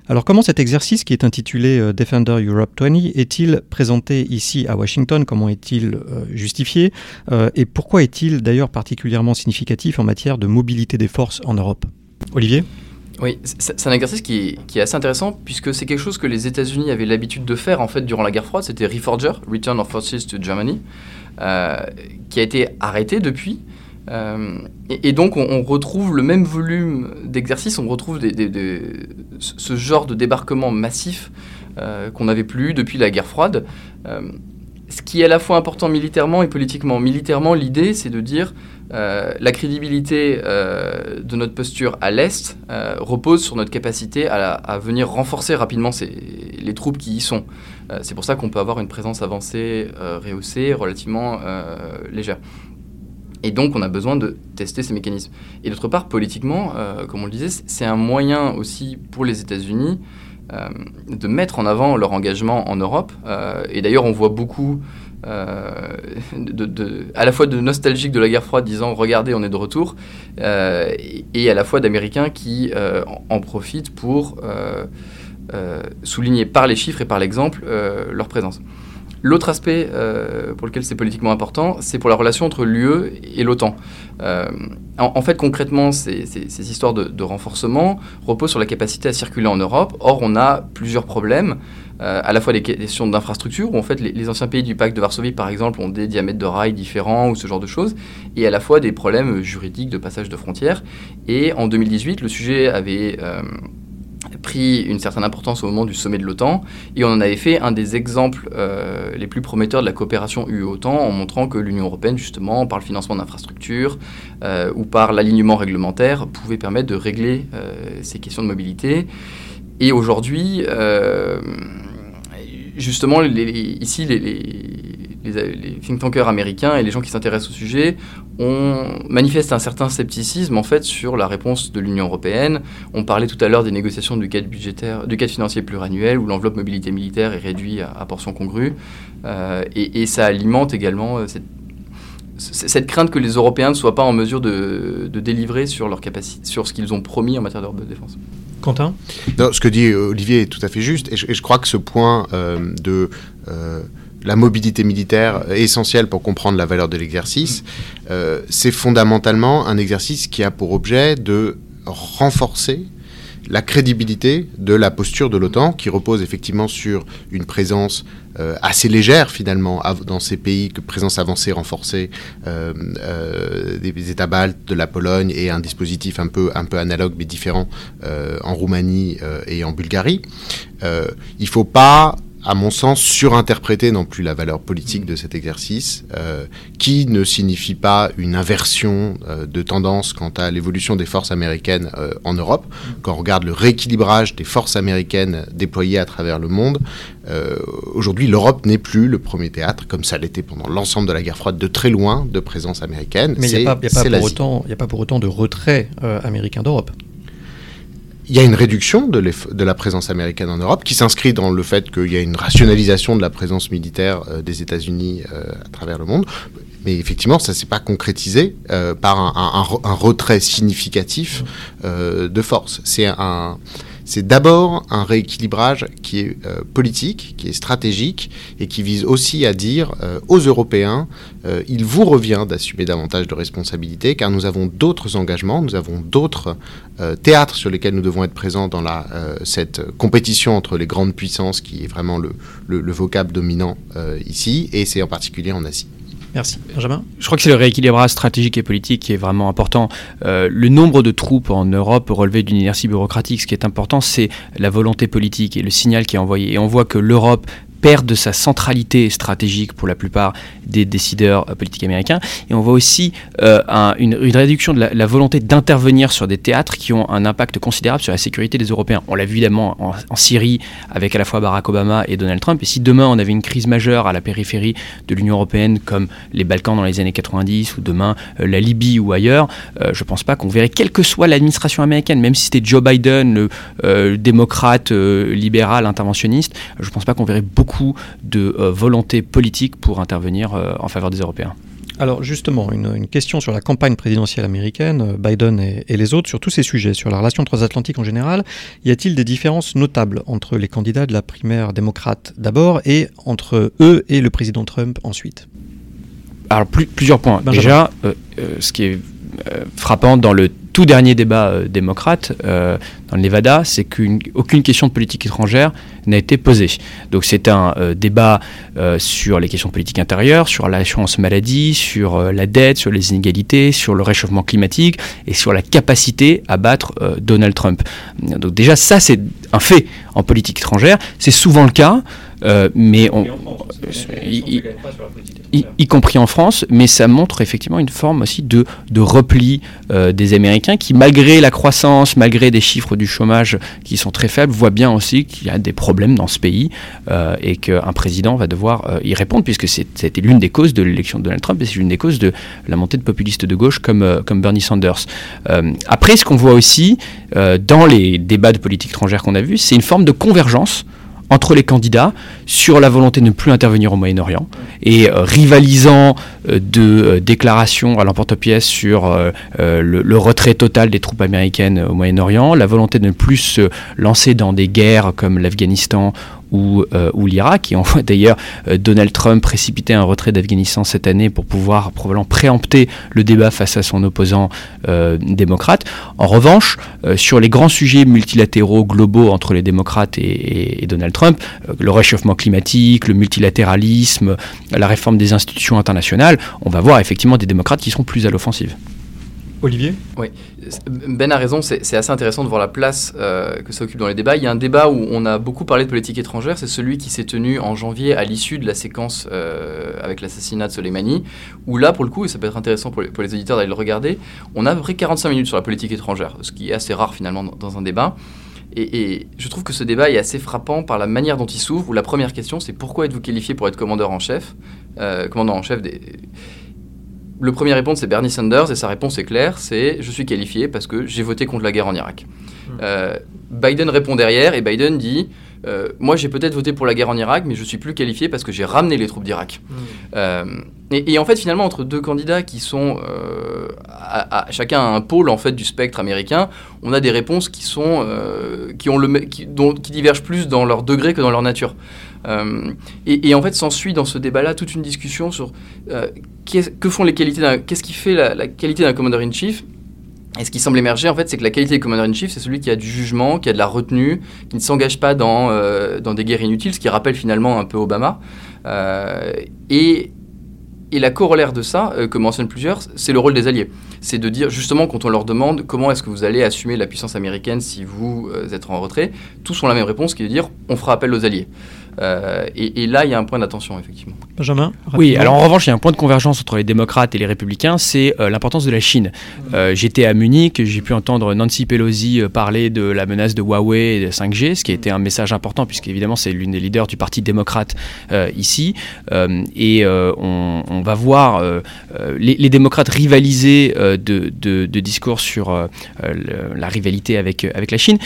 Alors comment cet exercice qui est intitulé euh, Defender Europe 20 est-il présenté ici à Washington? Comment est-il euh, justifié? Euh, Et pourquoi est-il d'ailleurs particulièrement significatif en matière de mobilité des forces en Europe? Olivier? Oui, c'est un exercice qui est, assez intéressant puisque c'est quelque chose que les États-Unis avaient l'habitude de faire en fait durant la guerre froide. C'était Reforger, Return of Forces to Germany, qui a été arrêté depuis. Euh, et, donc on, retrouve le même volume d'exercices, on retrouve ce genre de débarquement massif euh, qu'on n'avait plus depuis la guerre froide. Euh, ce qui est à la fois important militairement et politiquement. Militairement, l'idée, c'est de dire la crédibilité de notre posture à l'Est repose sur notre capacité à, venir renforcer rapidement les troupes qui y sont. c'est pour ça qu'on peut avoir une présence avancée, rehaussée, relativement légère. Et donc, on a besoin de tester ces mécanismes. Et d'autre part, politiquement, euh, comme on le disait, c'est un moyen aussi pour les États-Unis euh, de mettre en avant leur engagement en Europe. Euh, et d'ailleurs, on voit beaucoup, à la fois de nostalgiques de la guerre froide disant regardez, on est de retour, et, à la fois d'Américains qui en profitent pour souligner par les chiffres et par l'exemple leur présence. L'autre aspect euh, pour lequel c'est politiquement important, c'est pour la relation entre l'UE et l'OTAN. Euh, en, fait, concrètement, ces, histoires de, renforcement reposent sur la capacité à circuler en Europe. Or, on a plusieurs problèmes, euh, à la fois des questions d'infrastructure, où en fait les, les, anciens pays du pacte de Varsovie, par exemple, ont des diamètres de rails différents ou ce genre de choses, et à la fois des problèmes juridiques de passage de frontières. Et en 2018, le sujet avait pris une certaine importance au moment du sommet de l'OTAN, et on en avait fait un des exemples les plus prometteurs de la coopération UE-OTAN en montrant que l'Union européenne, justement, par le financement d'infrastructures ou par l'alignement réglementaire, pouvait permettre de régler ces questions de mobilité. Et aujourd'hui, justement, ici, les, think tankers américains et les gens qui s'intéressent au sujet ont, manifestent un certain scepticisme en fait sur la réponse de l'Union européenne. On parlait tout à l'heure des négociations du cadre budgétaire, du cadre financier pluriannuel où l'enveloppe mobilité militaire est réduite à, portion congrue, euh, et, ça alimente également euh, cette, crainte que les Européens ne soient pas en mesure de, délivrer sur leur capacité, sur ce qu'ils ont promis en matière de défense. Quentin? Ce que dit Olivier est tout à fait juste, et je, crois que ce point euh, de la mobilité militaire essentielle pour comprendre la valeur de l'exercice. Euh, c'est fondamentalement un exercice qui a pour objet de renforcer la crédibilité de la posture de l'OTAN, qui repose effectivement sur une présence euh, assez légère finalement dans ces pays, que présence avancée renforcée euh, des États baltes, de la Pologne et un dispositif un peu, un peu analogue mais différent en Roumanie et en Bulgarie. il ne faut pas à mon sens, surinterpréter non plus la valeur politique de cet exercice, euh, qui ne signifie pas une inversion euh, de tendance quant à l'évolution des forces américaines euh, en Europe. Quand on regarde le rééquilibrage des forces américaines déployées à travers le monde, aujourd'hui l'Europe n'est plus le premier théâtre, comme ça l'était pendant l'ensemble de la guerre froide, de très loin de présence américaine. Mais il n'y a, a, pas pour autant de retrait américain d'Europe il y a une réduction de, la présence américaine en Europe qui s'inscrit dans le fait qu'il y a une rationalisation de la présence militaire euh, des États-Unis euh, à travers le monde. Mais effectivement, ça ne s'est pas concrétisé euh, par un, un, un, retrait significatif de force. C'est un, c'est d'abord un rééquilibrage qui est euh, politique, qui est stratégique et qui vise aussi à dire euh, aux Européens, euh, il vous revient d'assumer davantage de responsabilités car nous avons d'autres engagements, nous avons d'autres théâtres sur lesquels nous devons être présents dans cette compétition entre les grandes puissances qui est vraiment le, le vocable dominant ici et c'est en particulier en Asie. Merci. Benjamin? Je crois que c'est le rééquilibrage stratégique et politique qui est vraiment important. Euh, le nombre de troupes en Europe relevé d'une inertie bureaucratique. Ce qui est important, c'est la volonté politique et le signal qui est envoyé. Et on voit que l'Europe perd de sa centralité stratégique pour la plupart des décideurs euh, politiques américains. Et on voit aussi euh, une, réduction de la, volonté d'intervenir sur des théâtres qui ont un impact considérable sur la sécurité des Européens. On l'a vu évidemment en, Syrie avec à la fois Barack Obama et Donald Trump. Et si demain on avait une crise majeure à la périphérie de l'Union européenne comme les Balkans dans les années 90 ou demain euh, la Libye ou ailleurs, je ne pense pas qu'on verrait, quelle que soit l'administration américaine, même si c'était Joe Biden, le démocrate libéral interventionniste, je ne pense pas qu'on verrait beaucoup de euh, volonté politique pour intervenir euh, en faveur des Européens. Alors justement, une, question sur la campagne présidentielle américaine, euh, Biden et, les autres, sur tous ces sujets, sur la relation transatlantique en général. Y a-t-il des différences notables entre les candidats de la primaire démocrate d'abord et entre eux et le président Trump ensuite? Alors plusieurs points. Déjà, ce qui est frappant dans le tout dernier débat euh, démocrate euh, dans le Nevada, c'est qu'aucune question de politique étrangère n'a été posée. Donc c'est un euh, débat sur les questions politiques intérieures, sur l'assurance maladie, sur la dette, sur les inégalités, sur le réchauffement climatique et sur la capacité à battre Donald Trump. Donc déjà ça c'est un fait en politique étrangère, c'est souvent le cas. Mais on, y, compris en France, mais ça montre effectivement une forme aussi de, de repli des Américains qui, malgré la croissance, malgré des chiffres du chômage qui sont très faibles, voient bien aussi qu'il y a des problèmes dans ce pays euh, et qu'un président va devoir euh, y répondre, puisque c'était l'une des causes de l'élection de Donald Trump et c'est l'une des causes de la montée de populistes de gauche comme, euh, comme Bernie Sanders. après, ce qu'on voit aussi dans les débats de politique étrangère qu'on a vus, c'est une forme de convergence entre les candidats sur la volonté de ne plus intervenir au Moyen-Orient et euh, rivalisant euh, de euh, déclarations à l'emporte-pièce sur le, le, retrait total des troupes américaines au Moyen-Orient, la volonté de ne plus se lancer dans des guerres comme l'Afghanistan ou, euh, ou l'Irak. Et on voit d'ailleurs euh, Donald Trump précipiter un retrait d'Afghanistan cette année pour pouvoir probablement préempter le débat face à son opposant euh, démocrate. En revanche, sur les grands sujets multilatéraux globaux entre les démocrates et, et Donald Trump, le réchauffement climatique, le multilatéralisme, la réforme des institutions internationales, on va voir effectivement des démocrates qui seront plus à l'offensive. Olivier Oui, Ben a raison, c'est assez intéressant de voir la place euh, que ça occupe dans les débats. Il y a un débat où on a beaucoup parlé de politique étrangère, c'est celui qui s'est tenu en janvier à l'issue de la séquence euh, avec l'assassinat de Soleimani, où là, pour le coup, et ça peut être intéressant pour les, auditeurs d'aller le regarder, on a à peu près 45 minutes sur la politique étrangère, ce qui est assez rare finalement dans, un débat. Et, et, je trouve que ce débat est assez frappant par la manière dont il s'ouvre, où la première question c'est pourquoi êtes-vous qualifié pour être commandeur en chef, euh, commandant en chef des le premier répondre, c'est Bernie Sanders, et sa réponse est claire, c'est je suis qualifié parce que j'ai voté contre la guerre en Irak. Mmh. Euh, Biden répond derrière, et Biden dit, euh, moi j'ai peut-être voté pour la guerre en Irak, mais je suis plus qualifié parce que j'ai ramené les troupes d'Irak. Mmh. Euh, et, et, en fait, finalement, entre deux candidats qui sont à, à, chacun à un pôle en fait du spectre américain, on a des réponses qui sont qui ont le qui, dont, qui divergent plus dans leur degré que dans leur nature. Euh, et, en fait, s'ensuit dans ce débat-là toute une discussion sur euh, que font les qualités qu'est-ce qui fait la, qualité d'un commander in chief? Et ce qui semble émerger, en fait, c'est que la qualité du commander-in-chief, c'est celui qui a du jugement, qui a de la retenue, qui ne s'engage pas dans, euh, dans des guerres inutiles, ce qui rappelle finalement un peu Obama. Et, et la corollaire de ça, que mentionnent plusieurs, c'est le rôle des alliés. C'est de dire, justement, quand on leur demande comment est-ce que vous allez assumer la puissance américaine si vous êtes en retrait, tous ont la même réponse, qui est de dire, on fera appel aux alliés. Euh, et, et, là, il y a un point d'attention, effectivement. Benjamin Oui, alors en revanche, il y a un point de convergence entre les démocrates et les républicains, c'est euh, l'importance de la Chine. Euh, J'étais à Munich, j'ai pu entendre Nancy Pelosi parler de la menace de Huawei et de 5G, ce qui a été un message important, puisqu'évidemment, c'est l'une des leaders du Parti démocrate euh, ici. et on, on, va voir les, les, démocrates rivaliser de, de, de, discours sur le, la rivalité avec, avec la Chine.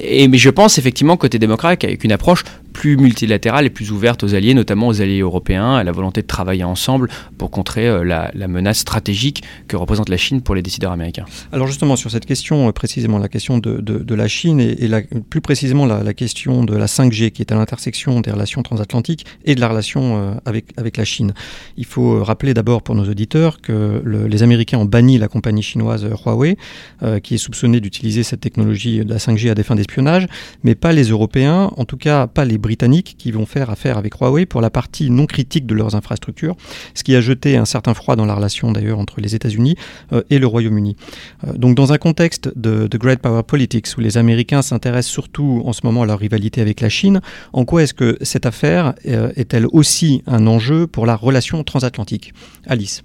et, mais je pense effectivement, côté démocrate, avec une approche plus multilatérale et plus ouverte aux alliés, notamment aux alliés européens, à la volonté de travailler ensemble pour contrer euh, la, menace stratégique que représente la Chine pour les décideurs américains. Alors justement, sur cette question, euh, précisément la question de, la Chine et, plus précisément la, question de la 5G qui est à l'intersection des relations transatlantiques et de la relation euh, avec, la Chine. Il faut rappeler d'abord pour nos auditeurs que le, les Américains ont banni la compagnie chinoise Huawei, qui est soupçonnée d'utiliser cette technologie de la 5G à des fins d'espionnage, mais pas les Européens, en tout cas pas les britanniques qui vont faire affaire avec Huawei pour la partie non critique de leurs infrastructures, ce qui a jeté un certain froid dans la relation d'ailleurs entre les États-Unis euh, et le Royaume-Uni. Euh, donc dans un contexte de, Great Power Politics où les Américains s'intéressent surtout en ce moment à leur rivalité avec la Chine, en quoi est-ce que cette affaire euh, est-elle aussi un enjeu pour la relation transatlantique? Alice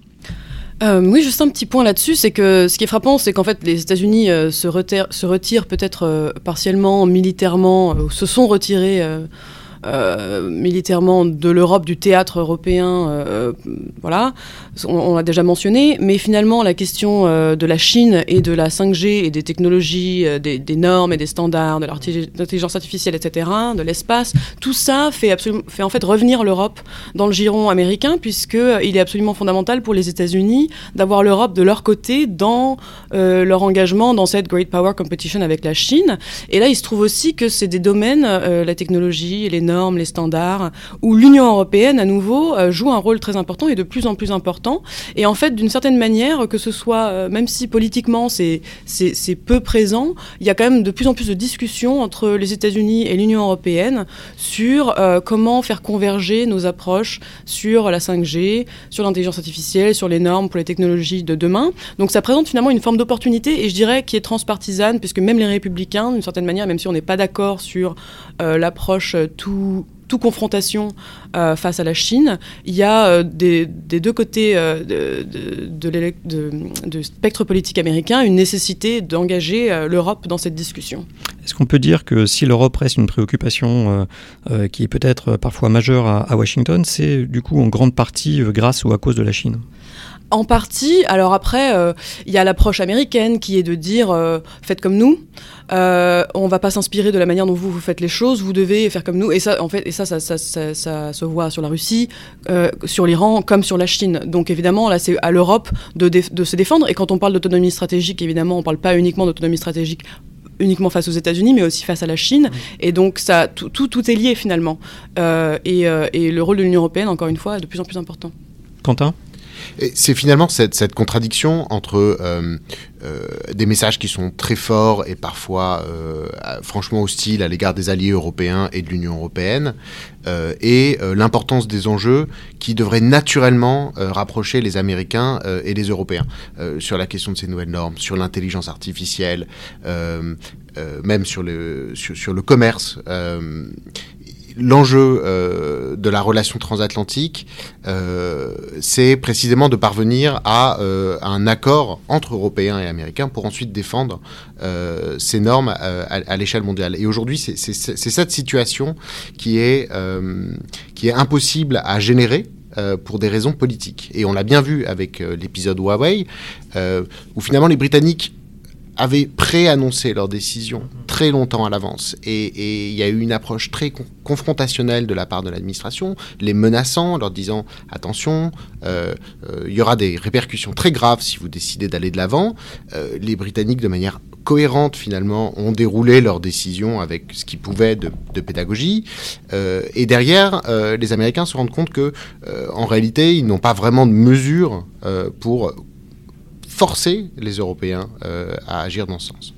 euh, oui, juste un petit point là-dessus, c'est que ce qui est frappant, c'est qu'en fait les États-Unis euh, se, se retirent peut-être euh, partiellement militairement, euh, se sont retirés militairement de l'Europe, du théâtre européen, euh, voilà, on, l'a déjà mentionné, mais finalement la question euh, de la Chine et de la 5G et des technologies, euh, des, normes et des standards, de l'intelligence artificielle, etc., de l'espace, tout ça fait, fait en fait revenir l'Europe dans le giron américain, puisqu'il euh, est absolument fondamental pour les États-Unis d'avoir l'Europe de leur côté dans euh, leur engagement dans cette Great Power Competition avec la Chine. Et là, il se trouve aussi que c'est des domaines, la technologie les normes, les standards, où l'Union européenne, à nouveau, euh, joue un rôle très important et de plus en plus important. Et en fait, d'une certaine manière, que ce soit, euh, même si politiquement c'est peu présent, il y a quand même de plus en plus de discussions entre les États-Unis et l'Union européenne sur euh, comment faire converger nos approches sur la 5G, sur l'intelligence artificielle, sur les normes pour les technologies de demain. Donc ça présente finalement une forme d'opportunité et je dirais qui est transpartisane, puisque même les républicains, d'une certaine manière, même si on n'est pas d'accord sur l'approche tout tout confrontation euh, face à la Chine, il y a euh, des, deux côtés euh, de, spectre politique américain une nécessité d'engager euh, l'Europe dans cette discussion. Est-ce qu'on peut dire que si l'Europe reste une préoccupation qui est peut-être parfois majeure à, à Washington, c'est du coup en grande partie grâce ou à cause de la Chine? En partie. Alors après, il euh, y a l'approche américaine qui est de dire euh, faites comme nous. Euh, on va pas s'inspirer de la manière dont vous vous faites les choses. Vous devez faire comme nous. Et ça, en fait, et ça, ça, ça, ça, ça se voit sur la Russie, euh, sur l'Iran, comme sur la Chine. Donc évidemment, là, c'est à l'Europe de, de se défendre. Et quand on parle d'autonomie stratégique, évidemment, on parle pas uniquement d'autonomie stratégique uniquement face aux États-Unis, mais aussi face à la Chine. Mmh. Et donc, ça, tout, tout, tout, est lié finalement. Euh, et, euh, et, le rôle de l'Union européenne, encore une fois, est de plus en plus important. Quentin? C'est finalement cette, contradiction entre euh, euh, des messages qui sont très forts et parfois euh, franchement hostiles à l'égard des alliés européens et de l'Union européenne, et l'importance des enjeux qui devraient naturellement rapprocher les Américains et les Européens sur la question de ces nouvelles normes, sur l'intelligence artificielle, même sur le, sur le commerce l'enjeu euh, de la relation transatlantique, euh, c'est précisément de parvenir à, euh, un accord entre Européens et Américains pour ensuite défendre ces normes à, l'échelle mondiale. Et aujourd'hui, c'est cette situation qui est, qui est impossible à générer. pour des raisons politiques. Et on l'a bien vu avec l'épisode Huawei, où finalement les Britanniques avaient préannoncé leur décision très longtemps à l'avance. Et il y a eu une approche très confrontationnelle de la part de l'administration, les menaçant, leur disant attention, euh, euh, il y aura des répercussions très graves si vous décidez d'aller de l'avant. Euh, les Britanniques, de manière cohérente finalement, ont déroulé leur décision avec ce qu'ils pouvaient de, de pédagogie. et derrière, les Américains se rendent compte que, en réalité, ils n'ont pas vraiment de mesures pour forcer les Européens euh, à agir dans ce sens.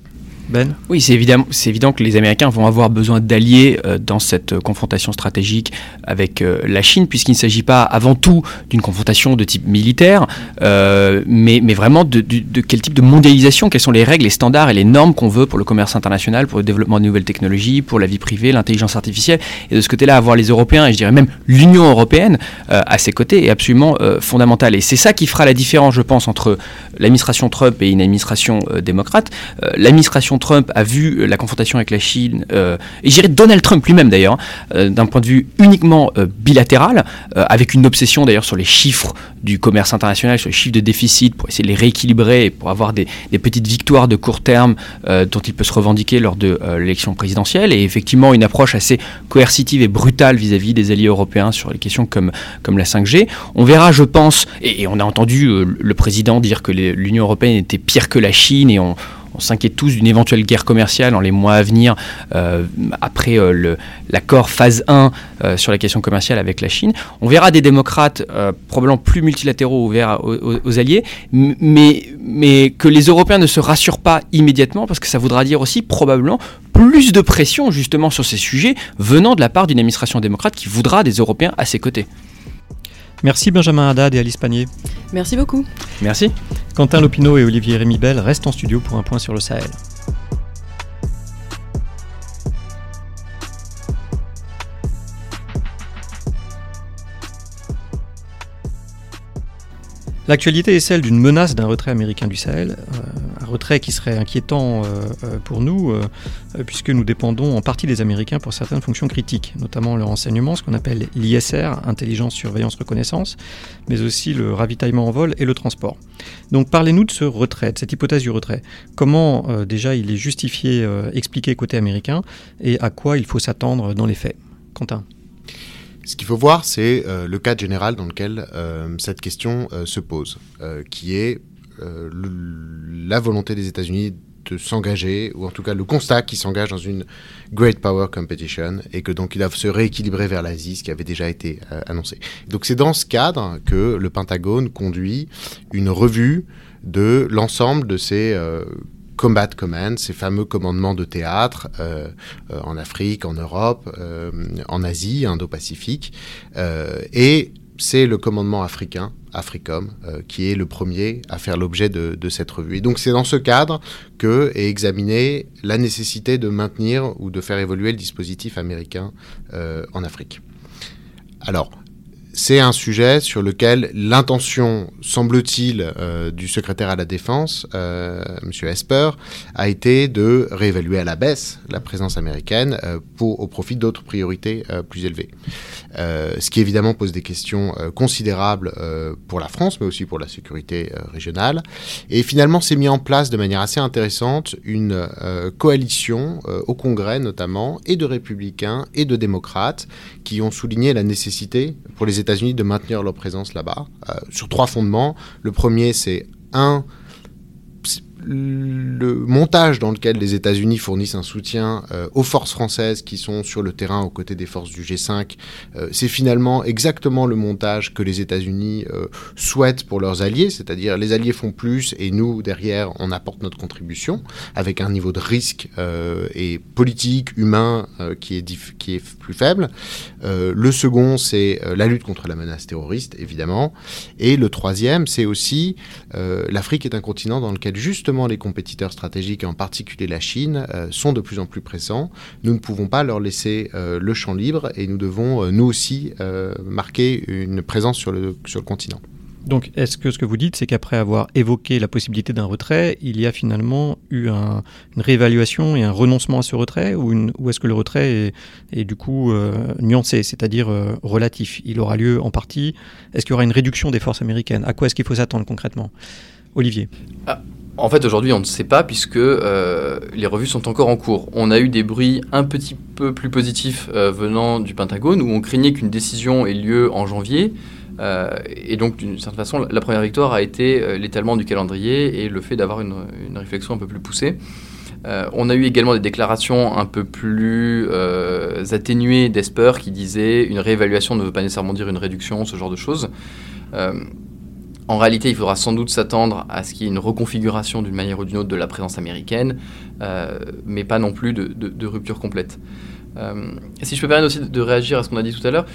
Ben Oui, c'est évident, évident que les Américains vont avoir besoin d'alliés euh, dans cette euh, confrontation stratégique avec euh, la Chine, puisqu'il ne s'agit pas avant tout d'une confrontation de type militaire, mais, mais, vraiment de, quel type de mondialisation, quelles sont les règles, les standards et les normes qu'on veut pour le commerce international, pour le développement de nouvelles technologies, pour la vie privée, l'intelligence artificielle. Et de ce côté-là, avoir les Européens, et je dirais même l'Union européenne à ses côtés, est absolument fondamental. Et c'est ça qui fera la différence, je pense, entre l'administration Trump et une administration démocrate. l'administration Trump a vu euh, la confrontation avec la Chine, euh, et j'irais Donald Trump lui-même d'ailleurs, euh, d'un point de vue uniquement bilatéral, avec une obsession d'ailleurs sur les chiffres du commerce international, sur les chiffres de déficit, pour essayer de les rééquilibrer et pour avoir des, petites victoires de court terme dont il peut se revendiquer lors de l'élection présidentielle, et effectivement une approche assez coercitive et brutale vis-à-vis des alliés européens sur les questions comme, comme la 5G. On verra, je pense, et, on a entendu le président dire que l'Union européenne était pire que la Chine, et on on s'inquiète tous d'une éventuelle guerre commerciale dans les mois à venir, euh, après euh, l'accord phase 1 euh, sur la question commerciale avec la Chine. On verra des démocrates probablement plus multilatéraux ouverts aux, alliés, mais, mais que les Européens ne se rassurent pas immédiatement, parce que ça voudra dire aussi probablement plus de pression justement sur ces sujets venant de la part d'une administration démocrate qui voudra des Européens à ses côtés. Merci Benjamin Haddad et Alice Panier. Merci beaucoup. Merci. Quentin Lopineau et Olivier Rémy Bell restent en studio pour un point sur le Sahel. L'actualité est celle d'une menace d'un retrait américain du Sahel, euh, un retrait qui serait inquiétant euh, euh, pour nous, puisque nous dépendons en partie des Américains pour certaines fonctions critiques, notamment le renseignement, ce qu'on appelle l'ISR, intelligence, surveillance, reconnaissance, mais aussi le ravitaillement en vol et le transport. Donc parlez-nous de ce retrait, de cette hypothèse du retrait. Comment déjà il est justifié, expliqué côté américain, et à quoi il faut s'attendre dans les faits? Quentin ce qu'il faut voir, c'est euh, le cadre général dans lequel euh, cette question euh, se pose, qui est la volonté des États-Unis de s'engager, ou en tout cas le constat qu'ils s'engagent dans une Great Power Competition, et que donc ils doivent se rééquilibrer vers l'Asie, ce qui avait déjà été annoncé. Donc c'est dans ce cadre que le Pentagone conduit une revue de l'ensemble de ces Combat Command, ces fameux commandements de théâtre euh, euh, en Afrique, en Europe, euh, en Asie, Indo-Pacifique. et c'est le commandement africain, Africom, qui est le premier à faire l'objet de, de, cette revue. Et donc c'est dans ce cadre que est examinée la nécessité de maintenir ou de faire évoluer le dispositif américain en Afrique. Alors, c'est un sujet sur lequel l'intention, semble-t-il, euh, du secrétaire à la Défense, euh, M. Esper, a été de réévaluer à la baisse la présence américaine euh, au profit d'autres priorités plus élevées. ce qui évidemment pose des questions considérables pour la France, mais aussi pour la sécurité régionale. Et finalement, s'est mis en place de manière assez intéressante une coalition au Congrès notamment, et de républicains et de démocrates, qui ont souligné la nécessité pour les États-Unis de maintenir leur présence là-bas, euh, sur trois fondements. Le premier, c'est un, le montage dans lequel les États-Unis fournissent un soutien euh, aux forces françaises qui sont sur le terrain aux côtés des forces du G5, euh, c'est finalement exactement le montage que les États-Unis euh, souhaitent pour leurs alliés, c'est-à-dire les alliés font plus et nous, derrière, on apporte notre contribution avec un niveau de risque et politique, humain qui, est qui est plus faible. le second, c'est la lutte contre la menace terroriste, évidemment. Et le troisième, c'est aussi l'Afrique est un continent dans lequel justement les compétiteurs stratégiques, et en particulier la Chine, euh, sont de plus en plus présents. Nous ne pouvons pas leur laisser euh, le champ libre et nous devons, euh, nous aussi, marquer une présence sur le, sur le continent. Donc, est-ce que ce que vous dites, c'est qu'après avoir évoqué la possibilité d'un retrait, il y a finalement eu une réévaluation et un renoncement à ce retrait, ou, ou est-ce que le retrait est, du coup nuancé, c'est-à-dire relatif? Il aura lieu en partie. Est-ce qu'il y aura une réduction des forces américaines? À quoi est-ce qu'il faut s'attendre concrètement? Olivier ah, en fait, aujourd'hui, on ne sait pas puisque euh, les revues sont encore en cours. On a eu des bruits un petit peu plus positifs euh, venant du Pentagone où on craignait qu'une décision ait lieu en janvier. Euh, et donc, d'une certaine façon, la première victoire a été l'étalement du calendrier et le fait d'avoir une, réflexion un peu plus poussée. on a eu également des déclarations un peu plus atténuées d'Esper qui disaient une réévaluation ne veut pas nécessairement dire une réduction, ce genre de choses. En réalité, il faudra sans doute s'attendre à ce qu'il y ait une reconfiguration d'une manière ou d'une autre de la présence américaine, euh, mais pas non plus de, rupture complète. Euh, si je peux permettre aussi de réagir à ce qu'on a dit tout à l'heure,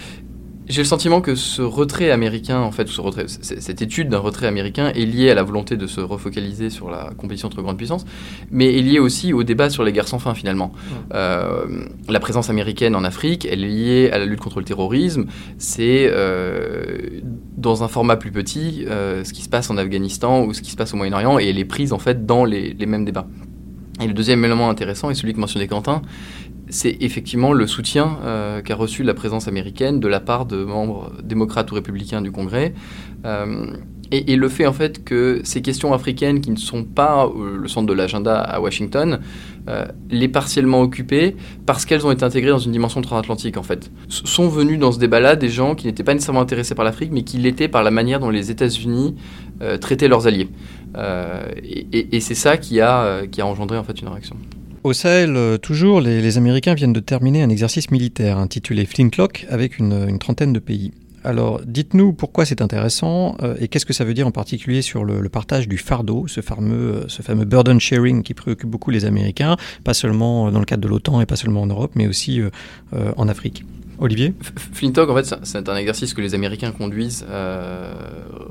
j'ai le sentiment que ce retrait américain, en fait, ce retrait, cette étude d'un retrait américain est liée à la volonté de se refocaliser sur la compétition entre grandes puissances, mais est liée aussi au débat sur les guerres sans fin finalement. Euh, la présence américaine en Afrique, elle est liée à la lutte contre le terrorisme. C'est euh, dans un format plus petit euh, ce qui se passe en Afghanistan ou ce qui se passe au Moyen-Orient, et elle est prise en fait dans les, les mêmes débats. Et le deuxième élément intéressant, et celui que mentionnait Quentin, c'est effectivement le soutien euh, qu'a reçu la présence américaine de la part de membres démocrates ou républicains du Congrès. Euh, et, le fait en fait que ces questions africaines qui ne sont pas euh, le centre de l'agenda à Washington, les partiellement occupées parce qu'elles ont été intégrées dans une dimension transatlantique en fait. sont venus dans ce débat-là des gens qui n'étaient pas nécessairement intéressés par l'Afrique, mais qui l'étaient par la manière dont les États-Unis traitaient leurs alliés. et, et c'est ça qui a, qui a engendré en fait une réaction. Au Sahel, euh, toujours, les, Américains viennent de terminer un exercice militaire intitulé Flintlock avec une, trentaine de pays. Alors, dites-nous pourquoi c'est intéressant euh, et qu'est-ce que ça veut dire en particulier sur le, partage du fardeau, euh, ce fameux burden sharing qui préoccupe beaucoup les Américains, pas seulement dans le cadre de l'OTAN et pas seulement en Europe, mais aussi en Afrique. Olivier Flintlock, en fait, c'est un exercice que les Américains conduisent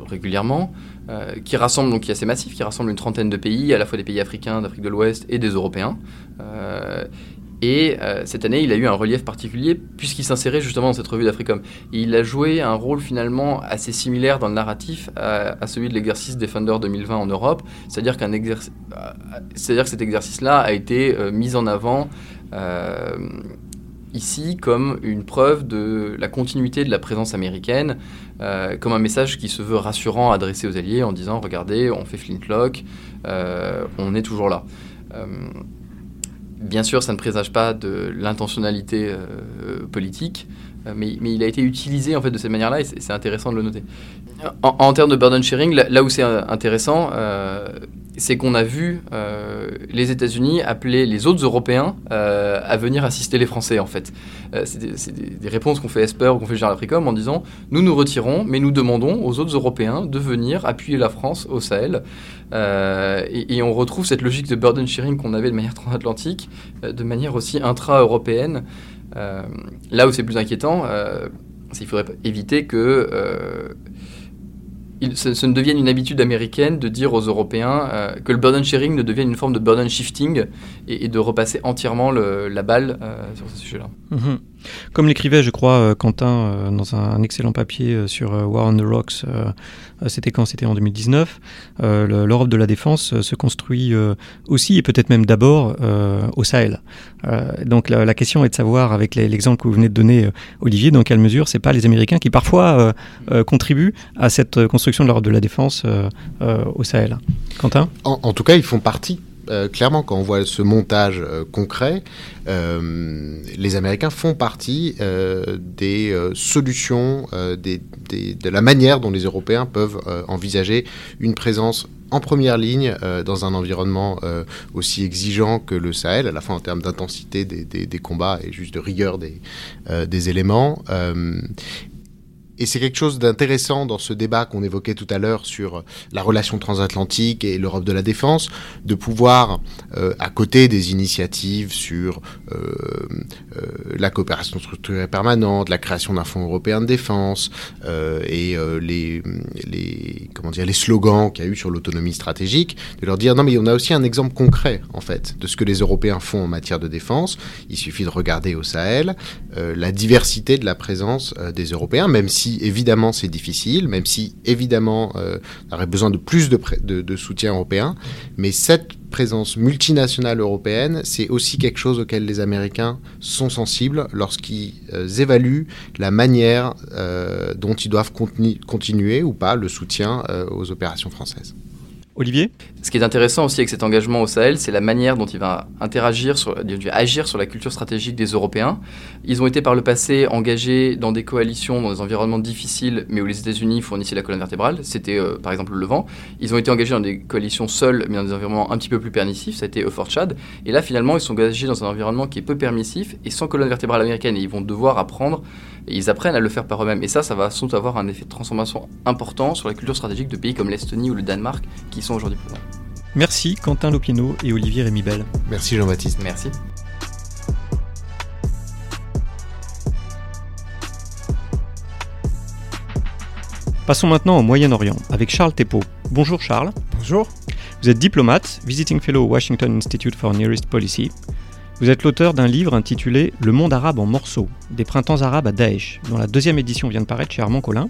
régulièrement. Euh, qui rassemble, donc qui est assez massif, qui rassemble une trentaine de pays, à la fois des pays africains, d'Afrique de l'Ouest et des Européens. Euh, et euh, cette année, il a eu un relief particulier puisqu'il s'insérait justement dans cette revue d'Africom. Il a joué un rôle finalement assez similaire dans le narratif à, celui de l'exercice Defender 2020 en Europe. C'est-à-dire qu'un c'est-à-dire que cet exercice-là a été mis en avant ici comme une preuve de la continuité de la présence américaine, euh, comme un message qui se veut rassurant adressé aux alliés en disant regardez, on fait flintlock, euh, on est toujours là. Euh, bien sûr, ça ne présage pas de l'intentionnalité politique, mais, il a été utilisé en fait de cette manière-là et c'est intéressant de le noter. En, termes de burden sharing, là, où c'est intéressant, c'est qu'on a vu euh, les États-Unis appeler les autres Européens euh, à venir assister les Français, en fait. Euh, c'est des, réponses qu'on fait Esper ou qu'on fait Général Africom en disant nous nous retirons, mais nous demandons aux autres Européens de venir appuyer la France au Sahel. Et, on retrouve cette logique de burden sharing qu'on avait de manière transatlantique, de manière aussi intra-européenne. là où c'est plus inquiétant, qu'il faudrait éviter que il, ce, ne devienne une habitude américaine de dire aux Européens euh, que le burden sharing ne devienne une forme de burden shifting et, de repasser entièrement la balle euh, sur ce sujet-là. Mhm. Comme l'écrivait, je crois, euh, Quentin dans un, excellent papier sur War on the Rocks, c'était quand? C'était en 2019. L'Europe de la défense se construit aussi et peut-être même d'abord au Sahel. donc la, question est de savoir, avec l'exemple que vous venez de donner, Olivier, dans quelle mesure c'est pas les Américains qui parfois contribuent à cette construction de l'ordre de la défense euh, euh, au Sahel. Quentin? En, tout cas, ils font partie euh, clairement, quand on voit ce montage concret, les Américains font partie des solutions, de la manière dont les Européens peuvent envisager une présence en première ligne dans un environnement aussi exigeant que le Sahel, à la fois en termes d'intensité des, des, combats et juste de rigueur des, des éléments. Et c'est quelque chose d'intéressant dans ce débat qu'on évoquait tout à l'heure sur la relation transatlantique et l'Europe de la défense, de pouvoir, euh, à côté des initiatives sur euh, euh, la coopération structurée permanente, la création d'un fonds européen de défense et les, les, comment dire, les slogans qu'il y a eu sur l'autonomie stratégique, de leur dire non mais on a aussi un exemple concret en fait de ce que les Européens font en matière de défense. Il suffit de regarder au Sahel la diversité de la présence des Européens, même si évidemment c'est difficile, même si évidemment euh, on aurait besoin de plus de, soutien européen, mais cette présence multinationale européenne, c'est aussi quelque chose auquel les Américains sont sensibles lorsqu'ils euh, évaluent la manière euh, dont ils doivent continuer ou pas le soutien aux opérations françaises. Olivier? Ce qui est intéressant aussi avec cet engagement au Sahel, c'est la manière dont il va interagir, sur, agir sur la culture stratégique des Européens. Ils ont été par le passé engagés dans des coalitions, dans des environnements difficiles, mais où les États-Unis fournissaient la colonne vertébrale. C'était euh, par exemple le Levant. Ils ont été engagés dans des coalitions seules, mais dans des environnements un petit peu plus permissifs. Ça a été Euphor Chad. Et là, finalement, ils sont engagés dans un environnement qui est peu permissif et sans colonne vertébrale américaine. Ils vont devoir apprendre et ils apprennent à le faire par eux-mêmes. Et ça, ça va sans doute avoir un effet de transformation important sur la culture stratégique de pays comme l'Estonie ou le Danemark qui sont aujourd'hui présents. Merci Quentin Lopino et Olivier Rémibel. Merci Jean-Baptiste. Merci. Passons maintenant au Moyen-Orient avec Charles Thépeau. Bonjour Charles. Bonjour. Vous êtes diplomate, visiting fellow au Washington Institute for Near East Policy. Vous êtes l'auteur d'un livre intitulé Le monde arabe en morceaux, des printemps arabes à Daesh, dont la deuxième édition vient de paraître chez Armand Collin,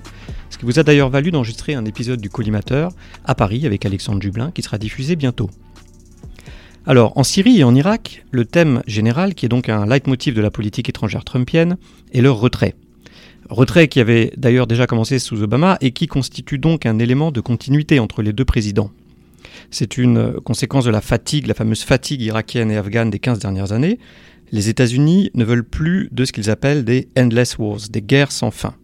ce qui vous a d'ailleurs valu d'enregistrer un épisode du Collimateur à Paris avec Alexandre Jublin qui sera diffusé bientôt. Alors, en Syrie et en Irak, le thème général, qui est donc un leitmotiv de la politique étrangère trumpienne, est leur retrait. Retrait qui avait d'ailleurs déjà commencé sous Obama et qui constitue donc un élément de continuité entre les deux présidents. C'est une conséquence de la fatigue, la fameuse fatigue irakienne et afghane des 15 dernières années. Les États-Unis ne veulent plus de ce qu'ils appellent des endless wars, des guerres sans fin.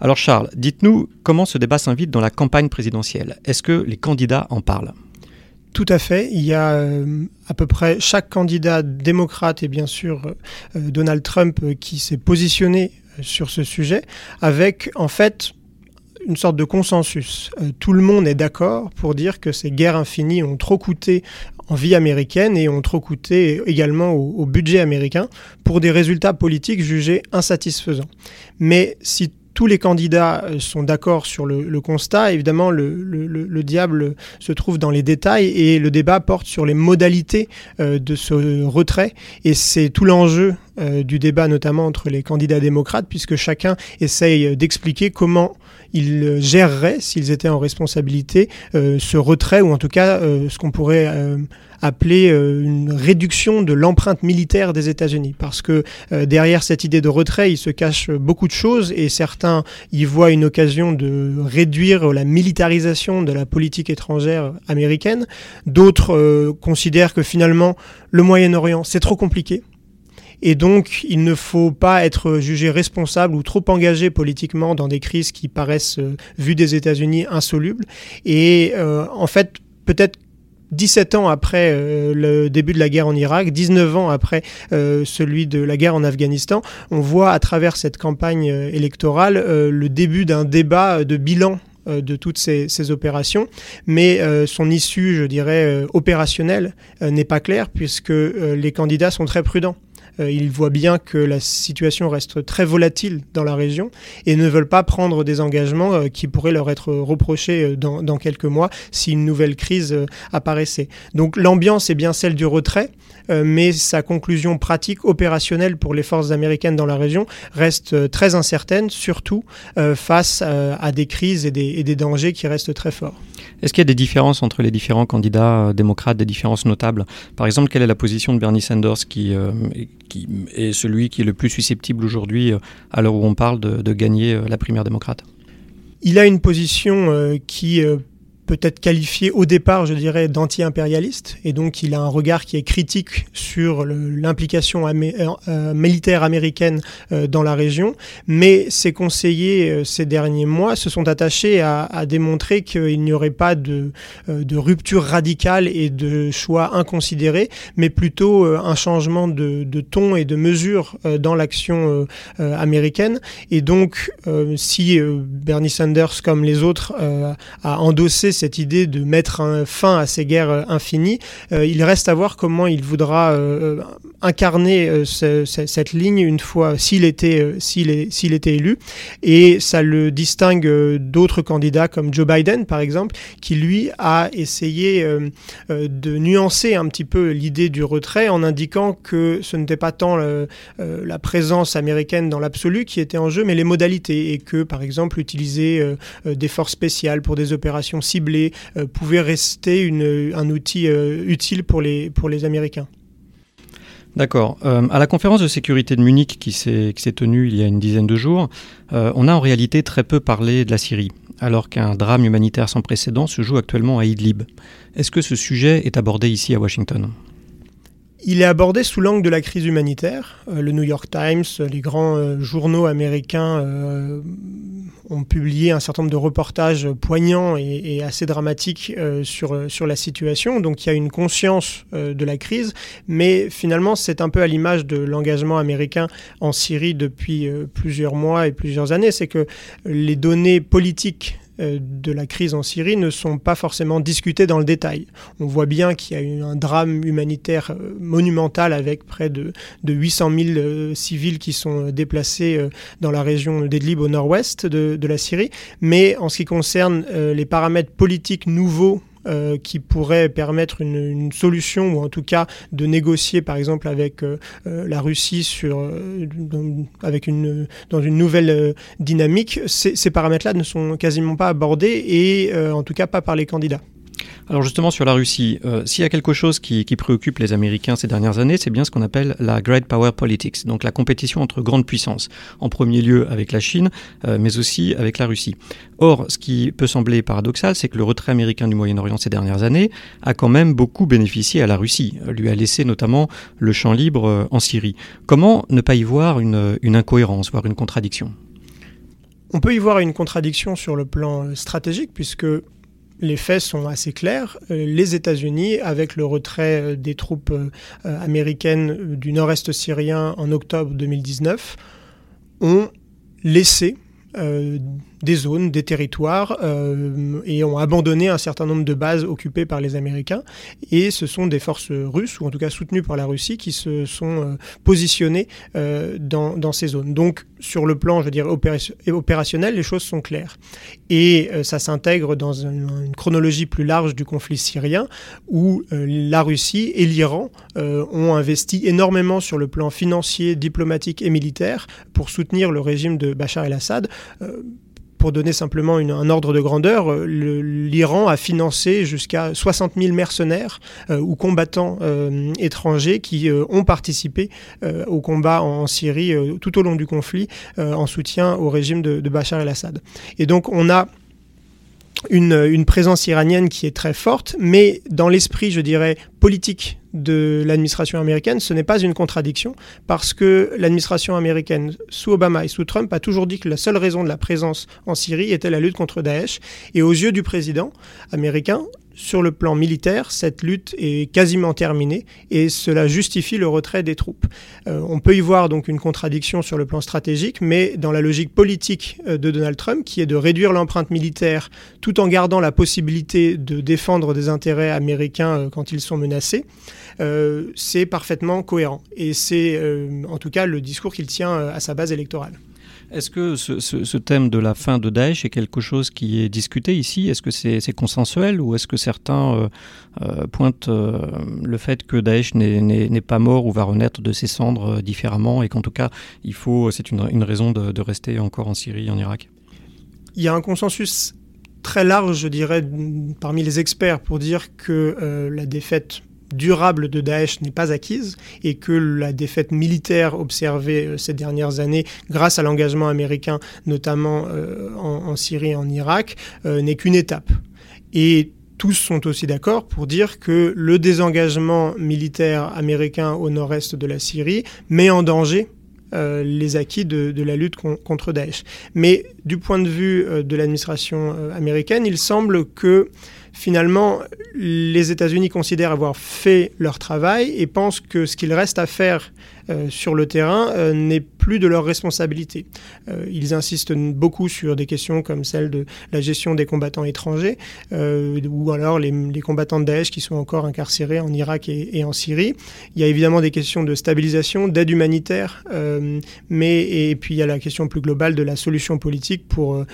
Alors Charles, dites-nous comment ce débat s'invite dans la campagne présidentielle. Est-ce que les candidats en parlent? Tout à fait. Il y a euh, à peu près chaque candidat démocrate et bien sûr euh, Donald Trump euh, qui s'est positionné sur ce sujet avec en fait une sorte de consensus. Euh, tout le monde est d'accord pour dire que ces guerres infinies ont trop coûté en vie américaine et ont trop coûté également au, budget américain pour des résultats politiques jugés insatisfaisants. Mais si tous les candidats euh, sont d'accord sur le, constat. Évidemment, le, diable se trouve dans les détails et le débat porte sur les modalités euh, de ce retrait. Et c'est tout l'enjeu du débat, notamment entre les candidats démocrates, puisque chacun essaye d'expliquer comment ils géreraient, s'ils étaient en responsabilité, euh, ce retrait, ou en tout cas euh, ce qu'on pourrait euh, appeler une réduction de l'empreinte militaire des États-Unis. Parce que derrière cette idée de retrait, il se cache beaucoup de choses et certains y voient une occasion de réduire la militarisation de la politique étrangère américaine. D'autres considèrent que finalement le Moyen-Orient, c'est trop compliqué et donc, il ne faut pas être jugé responsable ou trop engagé politiquement dans des crises qui paraissent, euh, vues des États-Unis, insolubles. Et euh, en fait, peut-être 17 ans après euh, le début de la guerre en Irak, 19 ans après celui de la guerre en Afghanistan, on voit à travers cette campagne électorale le début d'un débat de bilan de toutes ces, ces, opérations, mais son issue, je dirais, opérationnelle n'est pas claire puisque les candidats sont très prudents. Euh, ils voient bien que la situation reste très volatile dans la région et ne veulent pas prendre des engagements euh, qui pourraient leur être reprochés euh, dans, dans quelques mois si une nouvelle crise apparaissait. Donc l'ambiance est bien celle du retrait, mais sa conclusion pratique, opérationnelle pour les forces américaines dans la région reste très incertaine, surtout face à des crises et des, et des dangers qui restent très forts. Est-ce qu'il y a des différences entre les différents candidats démocrates, des différences notables? Par exemple, quelle est la position de Bernie Sanders qui, qui est celui qui est le plus susceptible aujourd'hui, euh, à l'heure où on parle de, gagner euh, la primaire démocrate? Il a une position euh, qui peut-être qualifié au départ, je dirais, d'anti-impérialiste, et donc il a un regard qui est critique sur l'implication euh, euh, militaire américaine euh, dans la région, mais ses conseillers ces derniers mois se sont attachés à, démontrer qu'il n'y aurait pas de, rupture radicale et de choix inconsidérés, mais plutôt un changement de ton et de mesure dans l'action américaine. Et donc, si Bernie Sanders, comme les autres, a endossé cette idée de mettre fin à ces guerres euh, infinies. Euh, il reste à voir comment il voudra euh, incarner cette ligne une fois s'il était, s'il était élu. Et ça le distingue d'autres candidats comme Joe Biden, par exemple, qui lui a essayé de nuancer un petit peu l'idée du retrait en indiquant que ce n'était pas tant la présence américaine dans l'absolu qui était en jeu, mais les modalités et que, par exemple, utiliser des forces spéciales pour des opérations ciblées euh, pouvait rester un outil euh, utile pour les, Américains. D'accord. Euh, à la conférence de sécurité de Munich qui s'est tenue il y a une dizaine de jours, on a en réalité très peu parlé de la Syrie, alors qu'un drame humanitaire sans précédent se joue actuellement à Idlib. Est-ce que ce sujet est abordé ici à Washington? Il est abordé sous l'angle de la crise humanitaire. le New York Times, les grands journaux américains ont publié un certain nombre de reportages poignants et, assez dramatiques euh, sur, euh, sur la situation. Donc il y a une conscience euh, de la crise, mais finalement c'est un peu à l'image de l'engagement américain en Syrie depuis plusieurs mois et plusieurs années. C'est que les données politiques euh, de la crise en Syrie ne sont pas forcément discutées dans le détail. On voit bien qu'il y a eu un drame humanitaire euh, monumental avec près de, 800 000 euh, civils qui sont déplacés dans la région d'Edlib au nord-ouest de, la Syrie. Mais en ce qui concerne les paramètres politiques nouveaux euh, qui pourrait permettre une, solution ou en tout cas de négocier par exemple avec euh, euh, la Russie sur, dans, avec une, dans une nouvelle dynamique, ces paramètres-là ne sont quasiment pas abordés et en tout cas pas par les candidats. Alors justement sur la Russie, euh, s'il y a quelque chose qui, préoccupe les Américains ces dernières années, c'est bien ce qu'on appelle la Great Power Politics, donc la compétition entre grandes puissances, en premier lieu avec la Chine, euh, mais aussi avec la Russie. Or, ce qui peut sembler paradoxal, c'est que le retrait américain du Moyen-Orient ces dernières années a quand même beaucoup bénéficié à la Russie, lui a laissé notamment le champ libre euh, en Syrie. Comment ne pas y voir une, une incohérence, voire une contradiction? On peut y voir une contradiction sur le plan stratégique, puisque les faits sont assez clairs. Euh, les États-Unis, avec le retrait euh, des troupes euh, américaines du nord-est syrien en octobre 2019, ont laissé des zones, des territoires, euh, et ont abandonné un certain nombre de bases occupées par les Américains. Et ce sont des forces russes, ou en tout cas soutenues par la Russie, qui se sont euh, positionnées euh, dans, ces zones. Donc, sur le plan, je opérationnel, les choses sont claires. Et ça s'intègre dans une, chronologie plus large du conflit syrien, où la Russie et l'Iran ont investi énormément sur le plan financier, diplomatique et militaire pour soutenir le régime de Bachar el-Assad pour donner simplement un ordre de grandeur, euh, l'Iran a financé jusqu'à 60 000 mercenaires euh, ou combattants euh, étrangers qui ont participé au combat en, Syrie tout au long du conflit en soutien au régime de, de Bachar el-Assad. Et donc on a une, présence iranienne qui est très forte, mais dans l'esprit, je dirais, politique de l'administration américaine, ce n'est pas une contradiction, parce que l'administration américaine, sous Obama et sous Trump, a toujours dit que la seule raison de la présence en Syrie était la lutte contre Daesh. Et aux yeux du président américain, sur le plan militaire, cette lutte est quasiment terminée et cela justifie le retrait des troupes. Euh, on peut y voir donc une contradiction sur le plan stratégique, mais dans la logique politique euh, de Donald Trump, qui est de réduire l'empreinte militaire tout en gardant la possibilité de défendre des intérêts américains euh, quand ils sont menacés, c'est parfaitement cohérent. Et c'est en tout cas le discours qu'il tient à sa base électorale. Est-ce que ce, thème de la fin de Daesh est quelque chose qui est discuté ici? Est-ce que c'est consensuel ou est-ce que certains euh, euh, pointent euh, le fait que Daesh n'est pas mort ou va renaître de ses cendres différemment et qu'en tout cas, il faut, c'est une, raison de, rester encore en Syrie, en Irak? Il y a un consensus très large, je dirais, parmi les experts pour dire que la défaite durable de Daesh n'est pas acquise et que la défaite militaire observée euh, ces dernières années grâce à l'engagement américain, notamment euh, en, Syrie et en Irak, euh, n'est qu'une étape. Et tous sont aussi d'accord pour dire que le désengagement militaire américain au nord-est de la Syrie met en danger les acquis de, la lutte contre Daesh. Mais du point de vue de l'administration américaine, il semble que finalement les États-Unis considèrent avoir fait leur travail et pensent que ce qu'il reste à faire euh, sur le terrain euh, n'est plus de leur responsabilité. Euh, ils insistent beaucoup sur des questions comme celle de la gestion des combattants étrangers ou alors les, combattants de Daesh qui sont encore incarcérés en Irak et, en Syrie. Il y a évidemment des questions de stabilisation, d'aide humanitaire, mais et puis il y a la question plus globale de la solution politique pour,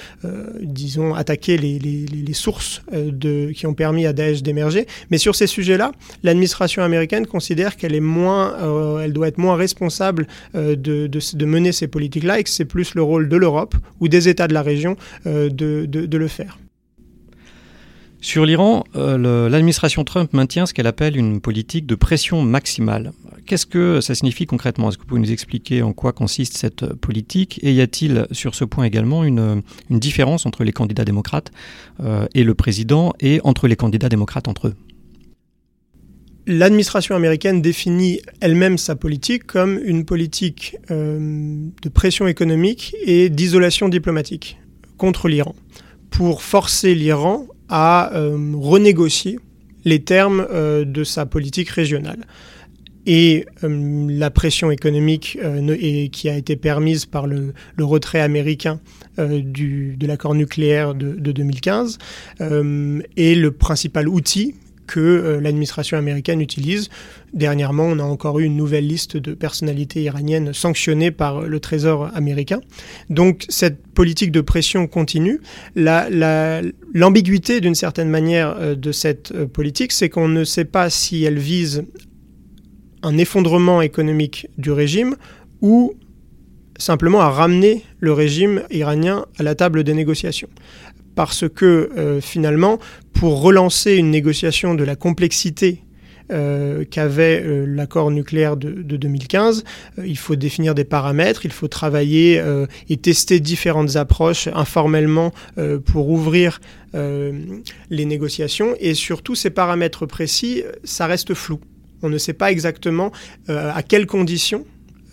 disons, attaquer les, sources de, qui ont permis à Daesh d'émerger. Mais sur ces sujets-là, l'administration américaine considère qu'elle est moins, elle doit être moins responsable euh, de, mener ces politiques-là et que c'est plus le rôle de l'Europe ou des États de la région euh, de, le faire. Sur l'Iran, euh, l'administration Trump maintient ce qu'elle appelle une politique de pression maximale. Qu'est-ce que ça signifie concrètement? Est-ce que vous pouvez nous expliquer en quoi consiste cette politique? Et y a-t-il sur ce point également une, différence entre les candidats démocrates et le président et entre les candidats démocrates entre eux? L'administration américaine définit elle-même sa politique comme une politique euh, de pression économique et d'isolation diplomatique contre l'Iran, pour forcer l'Iran à euh, renégocier les termes euh, de sa politique régionale. Et la pression économique qui a été permise par le, retrait américain de l'accord nucléaire de, de 2015 est le principal outil que euh, l'administration américaine utilise. Dernièrement, on a encore eu une nouvelle liste de personnalités iraniennes sanctionnées par le Trésor américain. Donc cette politique de pression continue. L'ambiguïté, d'une certaine manière, euh, de cette euh, politique, c'est qu'on ne sait pas si elle vise un effondrement économique du régime ou simplement à ramener le régime iranien à la table des négociations parce que euh, finalement, pour relancer une négociation de la complexité euh, qu'avait euh, l'accord nucléaire de, 2015. il faut définir des paramètres, il faut travailler et tester différentes approches informellement pour ouvrir les négociations. Et surtout, ces paramètres précis, ça reste flou. On ne sait pas exactement à quelles conditions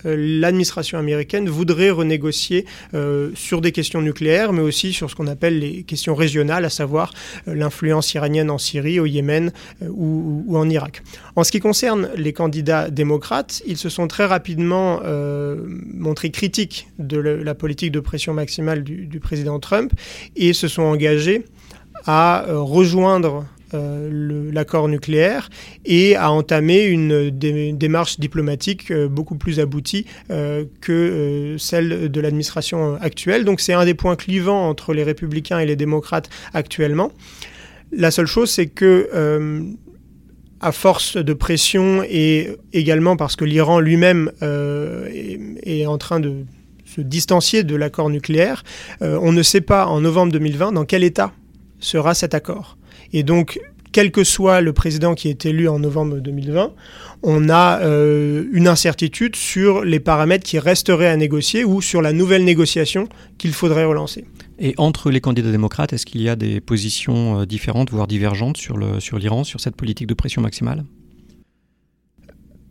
l'administration américaine voudrait renégocier euh, sur des questions nucléaires, mais aussi sur ce qu'on appelle les questions régionales, à savoir euh, l'influence iranienne en Syrie, au Yémen ou, en Irak. En ce qui concerne les candidats démocrates, ils se sont très rapidement montrés critiques de la politique de pression maximale du, président Trump et se sont engagés à rejoindre euh, l'accord nucléaire et a entamé une démarche diplomatique euh, beaucoup plus aboutie euh, que celle de l'administration actuelle. Donc c'est un des points clivants entre les républicains et les démocrates actuellement. La seule chose, c'est que à force de pression et également parce que l'Iran lui-même est, en train de se distancier de l'accord nucléaire, on ne sait pas en novembre 2020 dans quel état sera cet accord. Et donc, quel que soit le président qui est élu en novembre 2020, on a euh, une incertitude sur les paramètres qui resteraient à négocier ou sur la nouvelle négociation qu'il faudrait relancer. Et entre les candidats démocrates, est-ce qu'il y a des positions euh, différentes, voire divergentes sur l'Iran, sur, sur cette politique de pression maximale?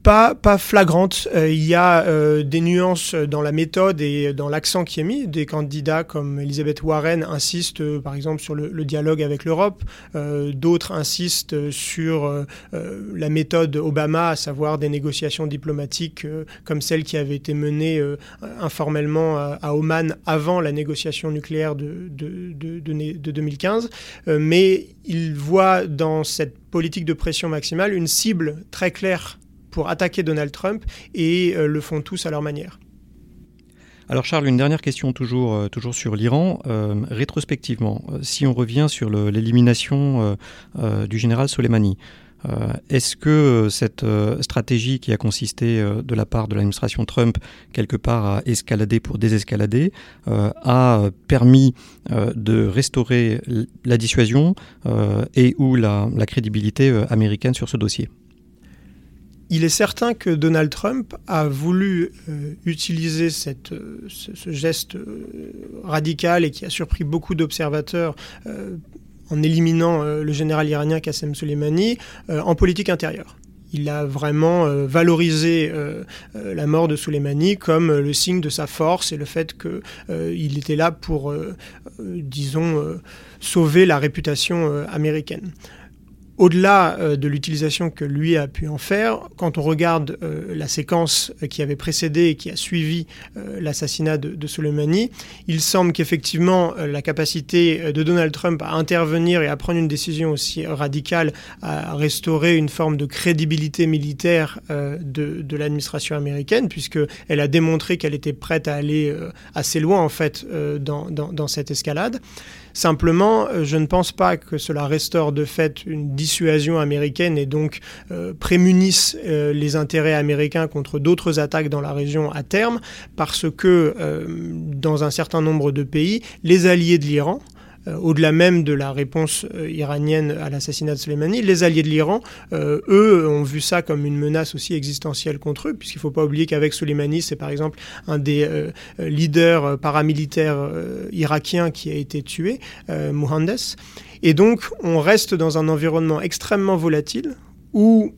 Pas, pas flagrante. Euh, il y a euh, des nuances dans la méthode et dans l'accent qui est mis. Des candidats comme Elisabeth Warren insistent, euh, par exemple, sur le, dialogue avec l'Europe. D'autres insistent sur la méthode Obama, à savoir des négociations diplomatiques comme celle qui avait été menée informellement à, Oman avant la négociation nucléaire de, de, de, de 2015. mais ils voient dans cette politique de pression maximale une cible très claire pour attaquer Donald Trump et euh, le font tous à leur manière. Alors Charles, une dernière question toujours, euh, toujours sur l'Iran. Euh, rétrospectivement, si on revient sur l'élimination du général Soleimani, est-ce que cette stratégie qui a consisté de la part de l'administration Trump quelque part à escalader pour désescalader a permis de restaurer la dissuasion et ou la crédibilité américaine sur ce dossier? Il est certain que Donald Trump a voulu euh, utiliser cette, euh, ce, geste euh, radical et qui a surpris beaucoup d'observateurs en éliminant le général iranien Qassem Soleimani, en politique intérieure. Il a vraiment valorisé la mort de Soleimani comme le signe de sa force et le fait qu'il était là pour, disons, sauver la réputation américaine au-delà euh, de l'utilisation que lui a pu en faire, quand on regarde euh, la séquence qui avait précédé et qui a suivi euh, l'assassinat de, Soleimani, il semble qu'effectivement la capacité de Donald Trump à intervenir et à prendre une décision aussi radicale à restaurer une forme de crédibilité militaire de, l'administration américaine, puisqu'elle a démontré qu'elle était prête à aller assez loin en fait dans cette escalade. Simplement, euh, je ne pense pas que cela restaure de fait une dissuasion américaine et donc euh, prémunisse euh, les intérêts américains contre d'autres attaques dans la région à terme, parce que dans un certain nombre de pays, les alliés de l'Iran, au-delà même de la réponse euh, iranienne à l'assassinat de Soleimani, les alliés de l'Iran, euh, eux, ont vu ça comme une menace aussi existentielle contre eux, puisqu'il ne faut pas oublier qu'avec Soleimani, c'est par exemple un des leaders paramilitaires irakiens qui a été tué, Mohandes. Et donc, on reste dans un environnement extrêmement volatile où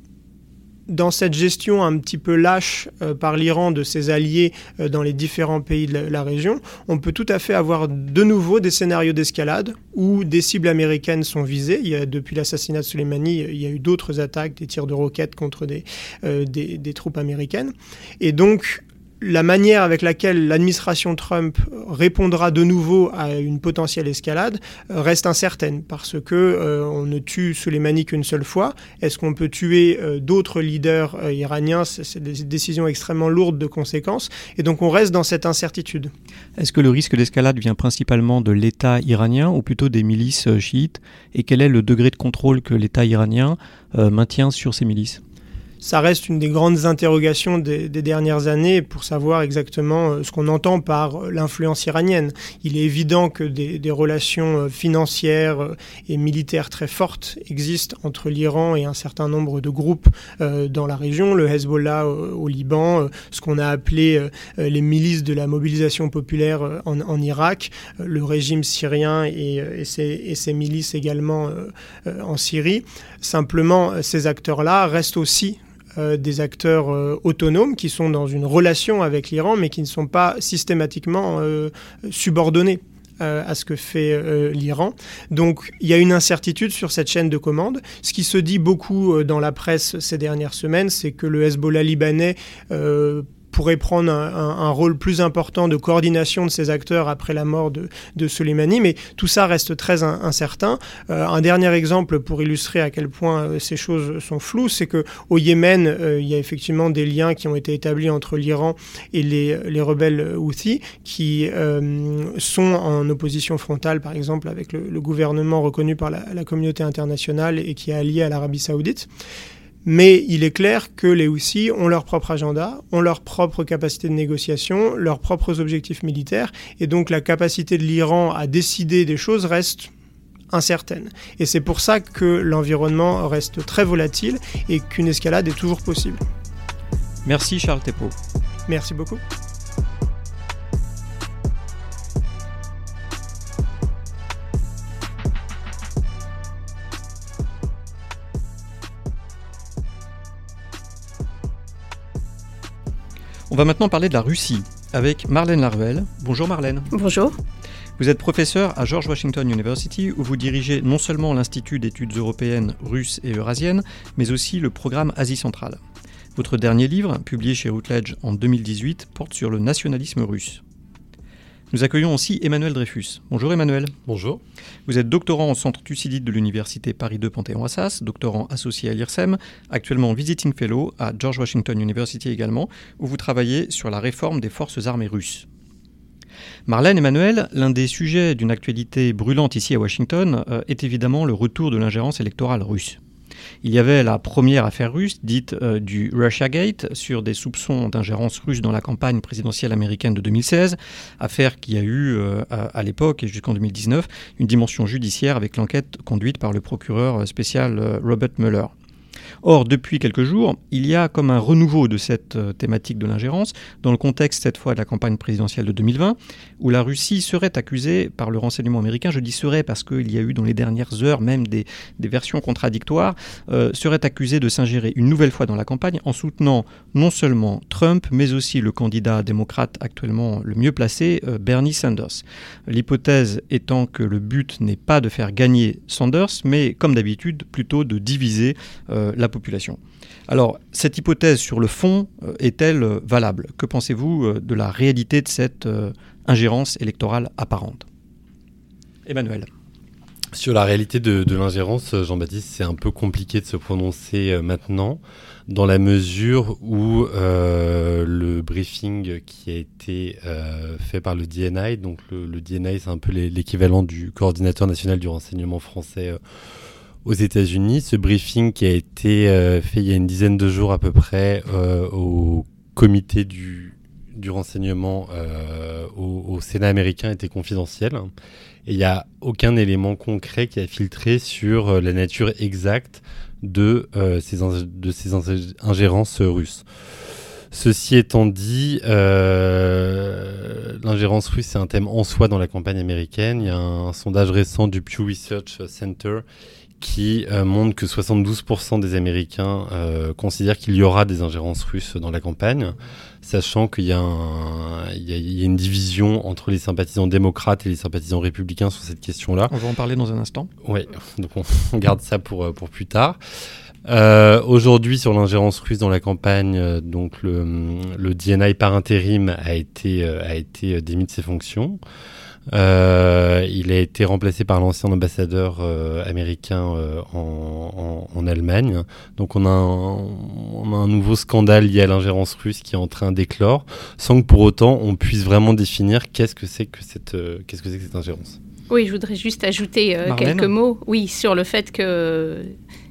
dans cette gestion un petit peu lâche euh, par l'Iran de ses alliés euh, dans les différents pays de la, région, on peut tout à fait avoir de nouveau des scénarios d'escalade où des cibles américaines sont visées. Il y a, depuis l'assassinat de Soleimani, il y a eu d'autres attaques, des tirs de roquettes contre des, euh, des, des troupes américaines. Et donc, la manière avec laquelle l'administration Trump répondra de nouveau à une potentielle escalade euh, reste incertaine parce que euh, on ne tue Soleimani qu'une seule fois. Est-ce qu'on peut tuer euh, d'autres leaders iraniens? C'est des décisions extrêmement lourdes de conséquences et donc on reste dans cette incertitude. Est-ce que le risque d'escalade vient principalement de l'État iranien ou plutôt des milices chiites? Et quel est le degré de contrôle que l'État iranien maintient sur ces milices? Ça reste une des grandes interrogations des, dernières années pour savoir exactement euh, ce qu'on entend par euh, l'influence iranienne. Il est évident que des, relations euh, financières et militaires très fortes existent entre l'Iran et un certain nombre de groupes dans la région, le Hezbollah au, Liban, ce qu'on a appelé les milices de la mobilisation populaire en, Irak, le régime syrien et, et, ses, milices également en Syrie. Simplement, ces acteurs-là restent aussi euh, des acteurs euh, autonomes qui sont dans une relation avec l'Iran, mais qui ne sont pas systématiquement euh, subordonnés à ce que fait l'Iran. Donc il y a une incertitude sur cette chaîne de commande. Ce qui se dit beaucoup dans la presse ces dernières semaines, c'est que le Hezbollah libanais pourrait prendre un, rôle plus important de coordination de ces acteurs après la mort de, Soleimani, mais tout ça reste très incertain. Euh, un dernier exemple pour illustrer à quel point euh, ces choses sont floues, c'est que au Yémen, euh, il y a effectivement des liens qui ont été établis entre l'Iran et les, les, rebelles Houthis, qui sont en opposition frontale, par exemple, avec le, gouvernement reconnu par la communauté internationale et qui est allié à l'Arabie saoudite. Mais il est clair que les Houthis ont leur propre agenda, ont leur propre capacité de négociation, leurs propres objectifs militaires, et donc la capacité de l'Iran à décider des choses reste incertaine. Et c'est pour ça que l'environnement reste très volatile et qu'une escalade est toujours possible. Merci Charles Tepo. Merci beaucoup. On va maintenant parler de la Russie avec Marlène Larvel. Bonjour Marlène. Bonjour. Vous êtes professeur à George Washington University où vous dirigez non seulement l'Institut d'études européennes, russes et eurasiennes, mais aussi le programme Asie centrale. Votre dernier livre, publié chez Routledge en 2018, porte sur le nationalisme russe. Nous accueillons aussi Emmanuel Dreyfus. Bonjour Emmanuel. Bonjour. Vous êtes doctorant en centre Thucydide de l'Université Paris 2 Panthéon-Assas, doctorant associé à l'IRSEM, actuellement visiting fellow à George Washington University également, où vous travaillez sur la réforme des forces armées russes. Marlène Emmanuel, l'un des sujets d'une actualité brûlante ici à Washington euh, est évidemment le retour de l'ingérence électorale russe. Il y avait la première affaire russe, dite euh, du Russiagate, sur des soupçons d'ingérence russe dans la campagne présidentielle américaine de 2016, affaire qui a eu euh, à, l'époque et jusqu'en 2019 une dimension judiciaire avec l'enquête conduite par le procureur spécial euh, Robert Mueller. Or, depuis quelques jours, il y a comme un renouveau de cette euh, thématique de l'ingérence, dans le contexte cette fois de la campagne présidentielle de 2020, où la Russie serait accusée par le renseignement américain, je dis serait parce qu'il y a eu dans les dernières heures même des, versions contradictoires, euh, serait accusée de s'ingérer une nouvelle fois dans la campagne en soutenant non seulement Trump, mais aussi le candidat démocrate actuellement le mieux placé, euh, Bernie Sanders. L'hypothèse étant que le but n'est pas de faire gagner Sanders, mais comme d'habitude plutôt de diviser la population. Alors, cette hypothèse sur le fond euh, est-elle euh, valable? Que pensez-vous euh, de la réalité de cette ingérence électorale apparente? Emmanuel. Sur la réalité de, l'ingérence, Jean-Baptiste, c'est un peu compliqué de se prononcer maintenant, dans la mesure où le briefing qui a été fait par le DNI, donc le, le DNI c'est un peu l'équivalent du coordinateur national du renseignement français aux États-Unis. Ce briefing qui a été euh, fait il y a une dizaine de jours à peu près euh, au comité du, du renseignement euh, au, Sénat américain était confidentiel. Et il n'y a aucun élément concret qui a filtré sur la nature exacte de, ces, de ces ingérences russes. Ceci étant dit, l'ingérence russe est un thème en soi dans la campagne américaine. Il y a un sondage récent du Pew Research Center qui euh, montre que 72% des Américains euh, considèrent qu'il y aura des ingérences russes dans la campagne, sachant qu'il y, y, a une division entre les sympathisants démocrates et les sympathisants républicains sur cette question-là. On va en parler dans un instant. Oui, donc on, garde ça pour, euh, pour plus tard. Aujourd'hui, sur l'ingérence russe dans la campagne, donc le, le DNI par intérim a été, a été démis de ses fonctions. Euh, il a été remplacé par l'ancien ambassadeur euh, américain euh, en, en, Allemagne. Donc on a, un, on a, un, nouveau scandale lié à l'ingérence russe qui est en train d'éclore, sans que pour autant on puisse vraiment définir qu'est-ce que c'est que cette, qu'est-ce que c'est que cette ingérence. Oui, je voudrais juste ajouter quelques mots. Oui, sur le fait que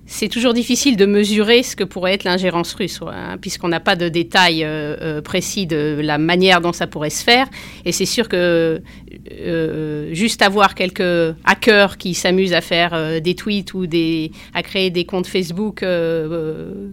c'est toujours difficile de mesurer ce que pourrait être l'ingérence russe, hein, puisqu'on n'a pas de détails euh, euh, précis de la manière dont ça pourrait se faire. Et c'est sûr que euh, juste avoir quelques hackers qui s'amusent à faire des tweets ou des, à créer des comptes Facebook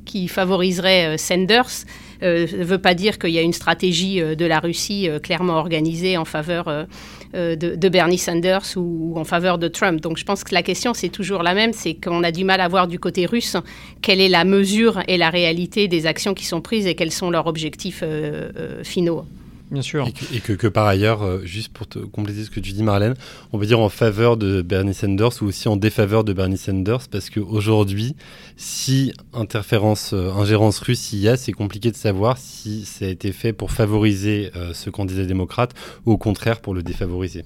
qui favoriseraient Sanders, ne veut pas dire qu'il y a une stratégie de la Russie clairement organisée en faveur euh, de, Bernie Sanders ou, en faveur de Trump. Donc je pense que la question, c'est toujours la même, c'est qu'on a du mal à voir du côté russe quelle est la mesure et la réalité des actions qui sont prises et quels sont leurs objectifs euh, euh, finaux. Bien sûr. Et que, par ailleurs, juste pour te compléter ce que tu dis, Marlène, on va dire en faveur de Bernie Sanders ou aussi en défaveur de Bernie Sanders, parce qu'aujourd'hui, si interférence, ingérence russe il y a, c'est compliqué de savoir si ça a été fait pour favoriser ce candidat démocrate ou au contraire pour le défavoriser.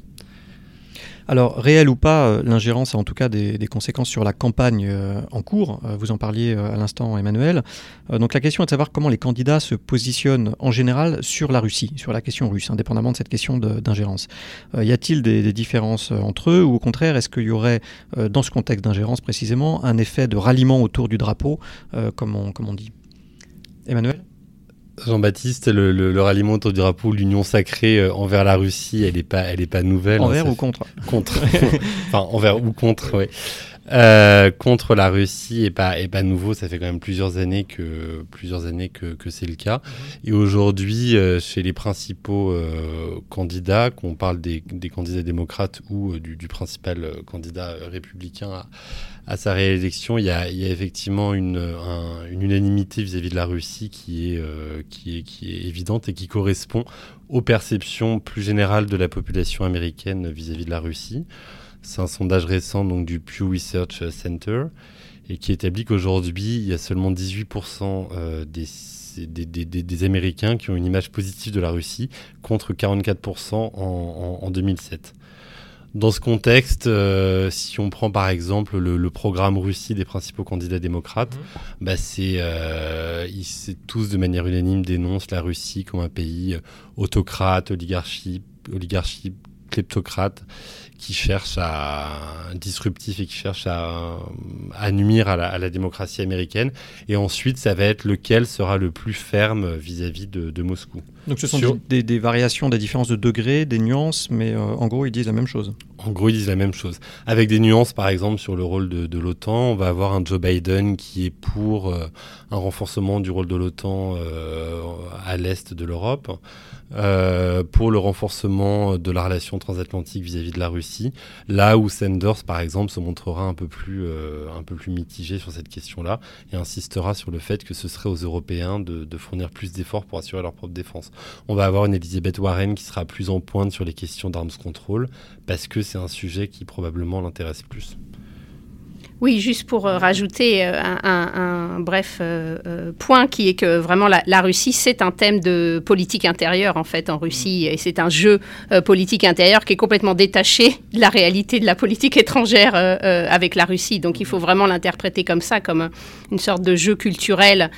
Alors, réel ou pas, euh, l'ingérence a en tout cas des, conséquences sur la campagne euh, en cours. Euh, vous en parliez à l'instant, Emmanuel. donc, la question est de savoir comment les candidats se positionnent en général sur la Russie, sur la question russe, indépendamment de cette question d'ingérence. y a-t-il des, différences entre eux ou au contraire, est-ce qu'il y aurait, dans ce contexte d'ingérence précisément, un effet de ralliement autour du drapeau, comme on dit? Emmanuel? Jean-Baptiste, le, ralliement autour du drapeau, l'union sacrée euh, envers la Russie, elle n'est pas, elle est pas nouvelle. Hein, envers ou contre Contre. enfin, envers ou contre, oui. Euh, contre la Russie est pas est pas nouveau. Ça fait quand même plusieurs années que plusieurs années que, que c'est le cas. Et aujourd'hui, euh, chez les principaux euh, candidats, qu'on parle des, des, candidats démocrates ou du, du, principal candidat républicain à, à, sa réélection, il y a, il y a effectivement une, une unanimité vis-à-vis de la Russie qui est qui est qui est évidente et qui correspond aux perceptions plus générales de la population américaine vis-à-vis -vis de la Russie. C'est un sondage récent donc, du Pew Research Center et qui établit qu'aujourd'hui, il y a seulement 18% euh, des, des, Américains qui ont une image positive de la Russie contre 44% en, 2007. Dans ce contexte, euh, si on prend par exemple le, programme Russie des principaux candidats démocrates, mmh. bah c'est euh, ils tous de manière unanime dénoncent la Russie comme un pays autocrate, oligarchie, oligarchie kleptocrates qui cherchent à disruptif et qui cherchent à, à nuire à la, démocratie américaine. Et ensuite, ça va être lequel sera le plus ferme vis-à-vis de, Moscou. Donc ce sont des, variations, des différences de degrés, des nuances, mais euh, en gros, ils disent la même chose. En gros, ils disent la même chose. Avec des nuances, par exemple, sur le rôle de, l'OTAN, on va avoir un Joe Biden qui est pour euh, un renforcement du rôle de l'OTAN euh, à l'est de l'Europe. Euh, pour le renforcement de la relation transatlantique vis-à-vis de la Russie, là où Sanders, par exemple, se montrera un peu plus, euh, un peu plus mitigé sur cette question-là et insistera sur le fait que ce serait aux Européens de, de fournir plus d'efforts pour assurer leur propre défense. On va avoir une Elizabeth Warren qui sera plus en pointe sur les questions d'armes control parce que c'est un sujet qui probablement l'intéresse plus. Oui, juste pour euh, rajouter euh, un, bref euh, point qui est que vraiment la, Russie, c'est un thème de politique intérieure en fait en Russie et c'est un jeu politique intérieur qui est complètement détaché de la réalité de la politique étrangère avec la Russie. Donc il faut vraiment l'interpréter comme ça, comme une sorte de jeu culturel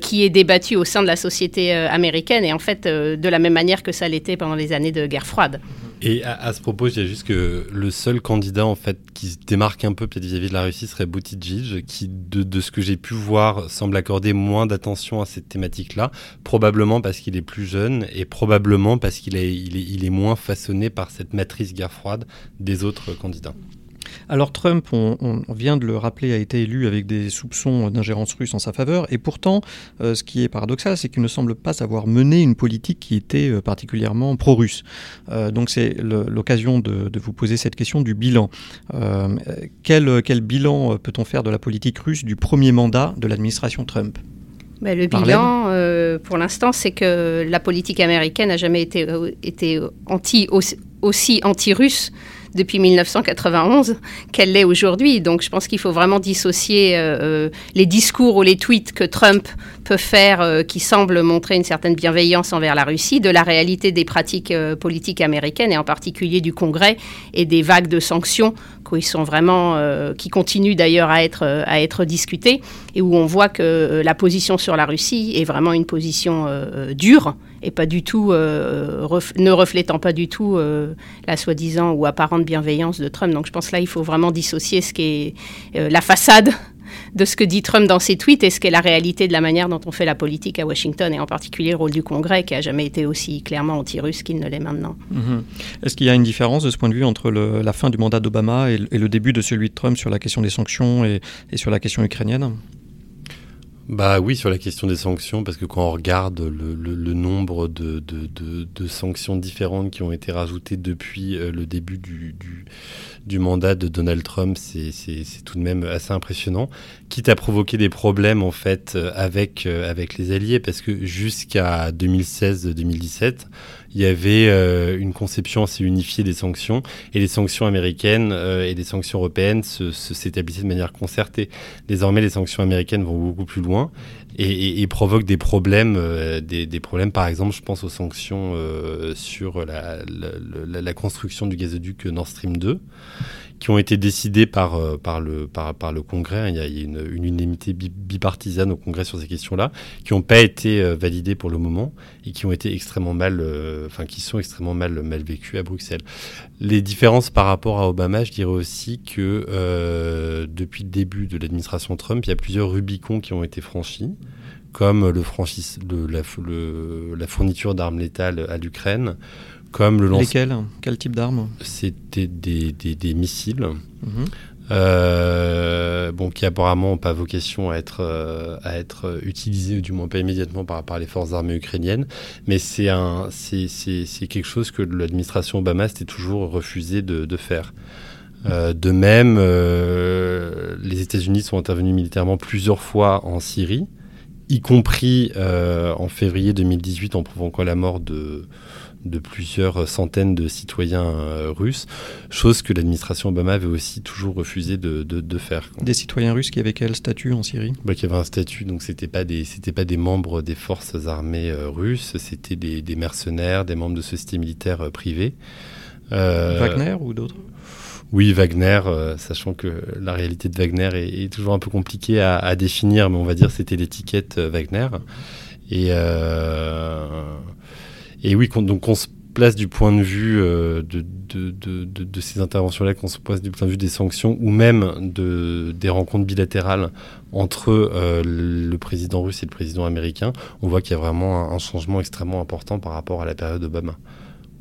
qui est débattu au sein de la société américaine et en fait de la même manière que ça l'était pendant les années de guerre froide. Et à, ce propos, je dirais juste que le seul candidat en fait qui se démarque un peu peut-être vis-à-vis de la Russie serait Buttigieg, qui de, ce que j'ai pu voir semble accorder moins d'attention à cette thématique-là, probablement parce qu'il est plus jeune et probablement parce qu'il il est moins façonné par cette matrice guerre froide des autres candidats. Alors Trump, on, vient de le rappeler, a été élu avec des soupçons d'ingérence russe en sa faveur, et pourtant, euh, ce qui est paradoxal, c'est qu'il ne semble pas avoir mené une politique qui était euh, particulièrement pro-russe. Euh, donc c'est l'occasion de, vous poser cette question du bilan. Quel, quel, bilan peut-on faire de la politique russe du premier mandat de l'administration Trump? Ben, le bilan, pour l'instant, c'est que la politique américaine n'a jamais été, été anti, aussi anti-russe depuis 1991 qu'elle l'est aujourd'hui. Donc je pense qu'il faut vraiment dissocier euh, euh, les discours ou les tweets que Trump peut faire euh, qui semblent montrer une certaine bienveillance envers la Russie de la réalité des pratiques politiques américaines et en particulier du Congrès et des vagues de sanctions qui sont vraiment qui continuent d'ailleurs à être à être discutées et où on voit que la position sur la Russie est vraiment une position dure et pas du tout, euh, ne reflétant pas du tout euh, la soi-disant ou apparente bienveillance de Trump. Donc je pense là, il faut vraiment dissocier ce qui est euh, la façade de ce que dit Trump dans ses tweets et ce qu'est la réalité de la manière dont on fait la politique à Washington, et en particulier le rôle du Congrès, qui a jamais été aussi clairement anti-russe qu'il ne l'est maintenant. Mhm. Est-ce qu'il y a une différence de ce point de vue entre la fin du mandat d'Obama et, le début de celui de Trump sur la question des sanctions et sur la question ukrainienne? Bah oui, sur la question des sanctions, parce que quand on regarde le, nombre de, sanctions différentes qui ont été rajoutées depuis euh, le début du, du, mandat de Donald Trump, c'est tout de même assez impressionnant. Quitte à provoquer des problèmes en fait euh, avec, euh, avec les alliés, parce que jusqu'à 2016-2017, il y avait euh, une conception assez unifiée des sanctions et les sanctions américaines euh, et les sanctions européennes s'établissaient de manière concertée. Désormais, les sanctions américaines vont beaucoup plus loin et, provoquent des problèmes, euh, des, problèmes par exemple, je pense aux sanctions sur la, la, la, construction du gazoduc Nord Stream 2 qui ont été décidés par, euh, par, le, Congrès. Il y a, une, unanimité bipartisane au Congrès sur ces questions-là, qui n'ont pas été euh, validées pour le moment et qui ont été extrêmement mal, euh, enfin, qui sont extrêmement mal, vécues à Bruxelles. Les différences par rapport à Obama, je dirais aussi que depuis le début de l'administration Trump, il y a plusieurs Rubicons qui ont été franchis comme la fourniture d'armes létales à l'Ukraine, comme le lance... Lesquels? Quel type d'armes C'était des, des, des, missiles. Mhm. Euh, bon, qui apparemment n'ont pas vocation à être, euh, à être utilisés, ou du moins pas immédiatement par à les forces armées ukrainiennes. Mais c'est quelque chose que l'administration Obama s'était toujours refusé de, de faire. Euh, de même, les États-Unis sont intervenus militairement plusieurs fois en Syrie, y compris euh, en février 2018 en provoquant la mort de, de plusieurs centaines de citoyens euh, russes, chose que l'administration Obama avait aussi toujours refusé de, de, faire. Des citoyens russes qui avaient quel statut en Syrie? Bah, Qui avaient un statut, donc c'était pas des c'était pas des membres des forces armées euh, russes, c'était des, des, mercenaires, des membres de sociétés militaires euh, privées. Wagner ou d'autres? Oui, Wagner, sachant que la réalité de Wagner est, toujours un peu compliquée à, définir, mais on va dire c'était l'étiquette Wagner. Et, et oui, donc on se place du point de vue de, ces interventions-là, qu'on se place du point de vue des sanctions ou même de, des rencontres bilatérales entre le président russe et le président américain, on voit qu'il y a vraiment un changement extrêmement important par rapport à la période Obama.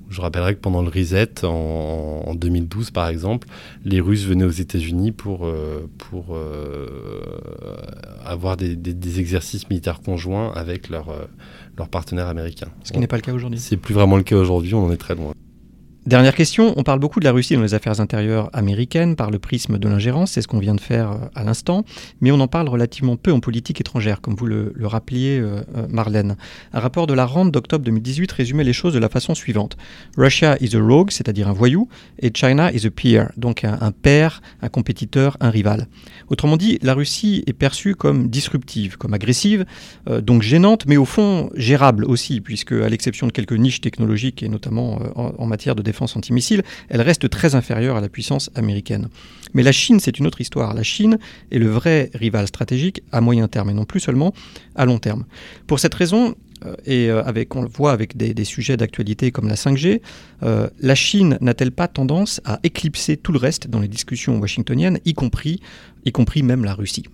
Je rappellerai que pendant le reset, en, 2012 par exemple, les Russes venaient aux États-Unis pour, euh, pour euh, avoir des, exercices militaires conjoints avec leurs leur euh, partenaires américains. Ce qui n'est pas le cas aujourd'hui. C'est plus vraiment le cas aujourd'hui, on en est très loin. Dernière question, on parle beaucoup de la Russie dans les affaires intérieures américaines par le prisme de l'ingérence, c'est ce qu'on vient de faire euh, à l'instant, mais on en parle relativement peu en politique étrangère, comme vous le, rappeliez, euh, euh, Marlène. Un rapport de la Rande d'octobre 2018 résumait les choses de la façon suivante. Russia is a rogue, c'est-à-dire un voyou, et China is a peer, donc un, père, un compétiteur, un rival. Autrement dit, la Russie est perçue comme disruptive, comme agressive, donc gênante, mais au fond gérable aussi, puisque à l'exception de quelques niches technologiques, et notamment en, en matière de défense antimissile, elle reste très inférieure à la puissance américaine. Mais la Chine, c'est une autre histoire. La Chine est le vrai rival stratégique à moyen terme et non plus seulement à long terme. Pour cette raison, euh, et euh, avec, on le voit avec des, sujets d'actualité comme la 5G, euh, la Chine n'a-t-elle pas tendance à éclipser tout le reste dans les discussions washingtoniennes, y compris, y compris même la Russie?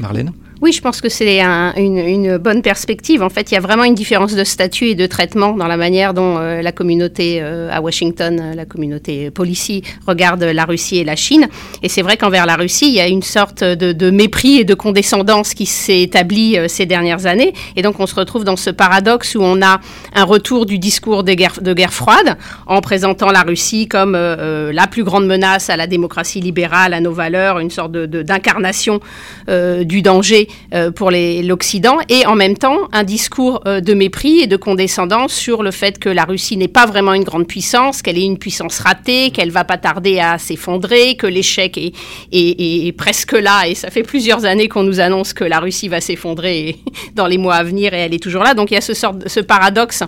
Marlène? Oui, je pense que c'est une, bonne perspective. En fait, il y a vraiment une différence de statut et de traitement dans la manière dont euh, la communauté euh, à Washington, euh, la communauté policy, regarde la Russie et la Chine. Et c'est vrai qu'envers la Russie, il y a une sorte de, mépris et de condescendance qui s'est établie ces dernières années. Et donc, on se retrouve dans ce paradoxe où on a un retour du discours de guerre, de guerre froide en présentant la Russie comme la plus grande menace à la démocratie libérale, à nos valeurs, une sorte d'incarnation du danger euh, pour l'Occident, et en même temps un discours euh, de mépris et de condescendance sur le fait que la Russie n'est pas vraiment une grande puissance, qu'elle est une puissance ratée, qu'elle va pas tarder à s'effondrer, que l'échec est, presque là, et ça fait plusieurs années qu'on nous annonce que la Russie va s'effondrer dans les mois à venir, et elle est toujours là. Donc il y a ce paradoxe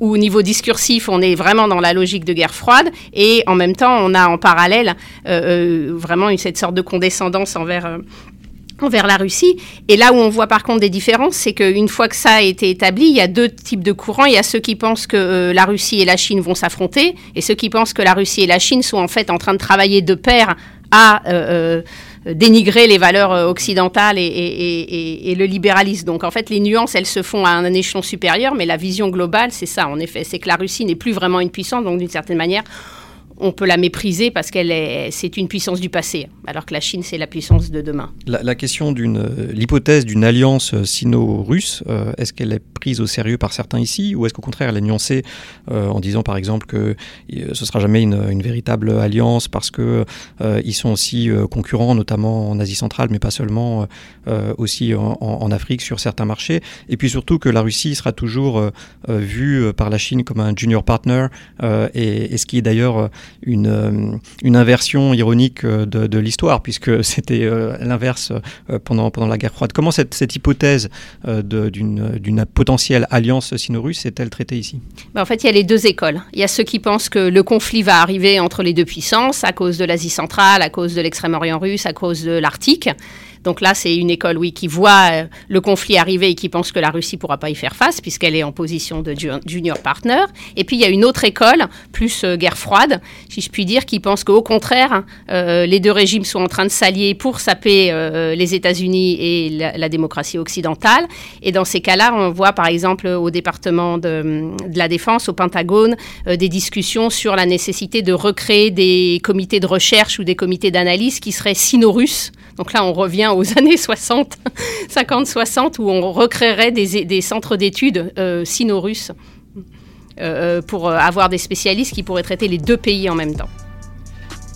où au niveau discursif, on est vraiment dans la logique de guerre froide, et en même temps, on a en parallèle euh, vraiment cette sorte de condescendance envers envers la Russie. Et là où on voit par contre des différences, c'est qu'une fois que ça a été établi, il y a deux types de courants. Il y a ceux qui pensent que euh, la Russie et la Chine vont s'affronter, et ceux qui pensent que la Russie et la Chine sont en fait en train de travailler de pair à euh, euh, dénigrer les valeurs occidentales et, le libéralisme. Donc en fait, les nuances, elles se font à un échelon supérieur, mais la vision globale, c'est ça, en effet, c'est que la Russie n'est plus vraiment une puissance, donc d'une certaine manière, on peut la mépriser parce qu'elle est, c'est une puissance du passé, alors que la Chine, c'est la puissance de demain. La, question d'une, euh, l'hypothèse d'une alliance euh, sino-russe, euh, est-ce qu'elle est prise au sérieux par certains ici, ou est-ce qu'au contraire elle est nuancée en disant par exemple que ce sera jamais une, véritable alliance parce que ils sont aussi concurrents, notamment en Asie centrale, mais pas seulement, aussi en, Afrique sur certains marchés, et puis surtout que la Russie sera toujours vue par la Chine comme un junior partner, et, ce qui est d'ailleurs une, euh, une inversion ironique euh, de, l'histoire, puisque c'était euh, l'inverse pendant, pendant la guerre froide. Comment cette, cette hypothèse d'une potentielle alliance sino-russe est-elle traitée ici? Bah, En fait, il y a les deux écoles. Il y a ceux qui pensent que le conflit va arriver entre les deux puissances à cause de l'Asie centrale, à cause de l'extrême-orient russe, à cause de l'Arctique. Donc là, c'est une école, oui, qui voit euh, le conflit arriver et qui pense que la Russie pourra pas y faire face puisqu'elle est en position de junior partner. Et puis il y a une autre école, plus euh, guerre froide, si je puis dire, qui pense qu'au contraire, euh, les deux régimes sont en train de s'allier pour saper les États-Unis et la, démocratie occidentale. Et dans ces cas-là, on voit par exemple au département de, de la défense, au Pentagone, des discussions sur la nécessité de recréer des comités de recherche ou des comités d'analyse qui seraient sino-russes. Donc là, on revient aux années 60, 50-60, où on recréerait des, centres d'études euh, sino-russes euh, euh, pour avoir des spécialistes qui pourraient traiter les deux pays en même temps.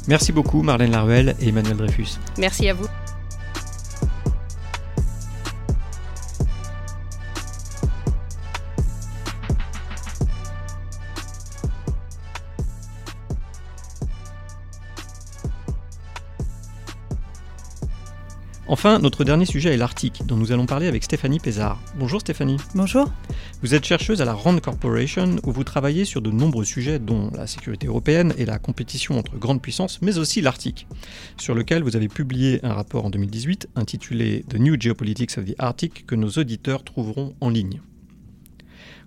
Merci beaucoup Marlène Laruelle et Emmanuel Dreyfus. Merci à vous. Enfin, notre dernier sujet est l'Arctique, dont nous allons parler avec Stéphanie Pézard. Bonjour Stéphanie. Bonjour. Vous êtes chercheuse à la Rand Corporation, où vous travaillez sur de nombreux sujets, dont la sécurité européenne et la compétition entre grandes puissances, mais aussi l'Arctique, sur lequel vous avez publié un rapport en 2018 intitulé The New Geopolitics of the Arctic, que nos auditeurs trouveront en ligne.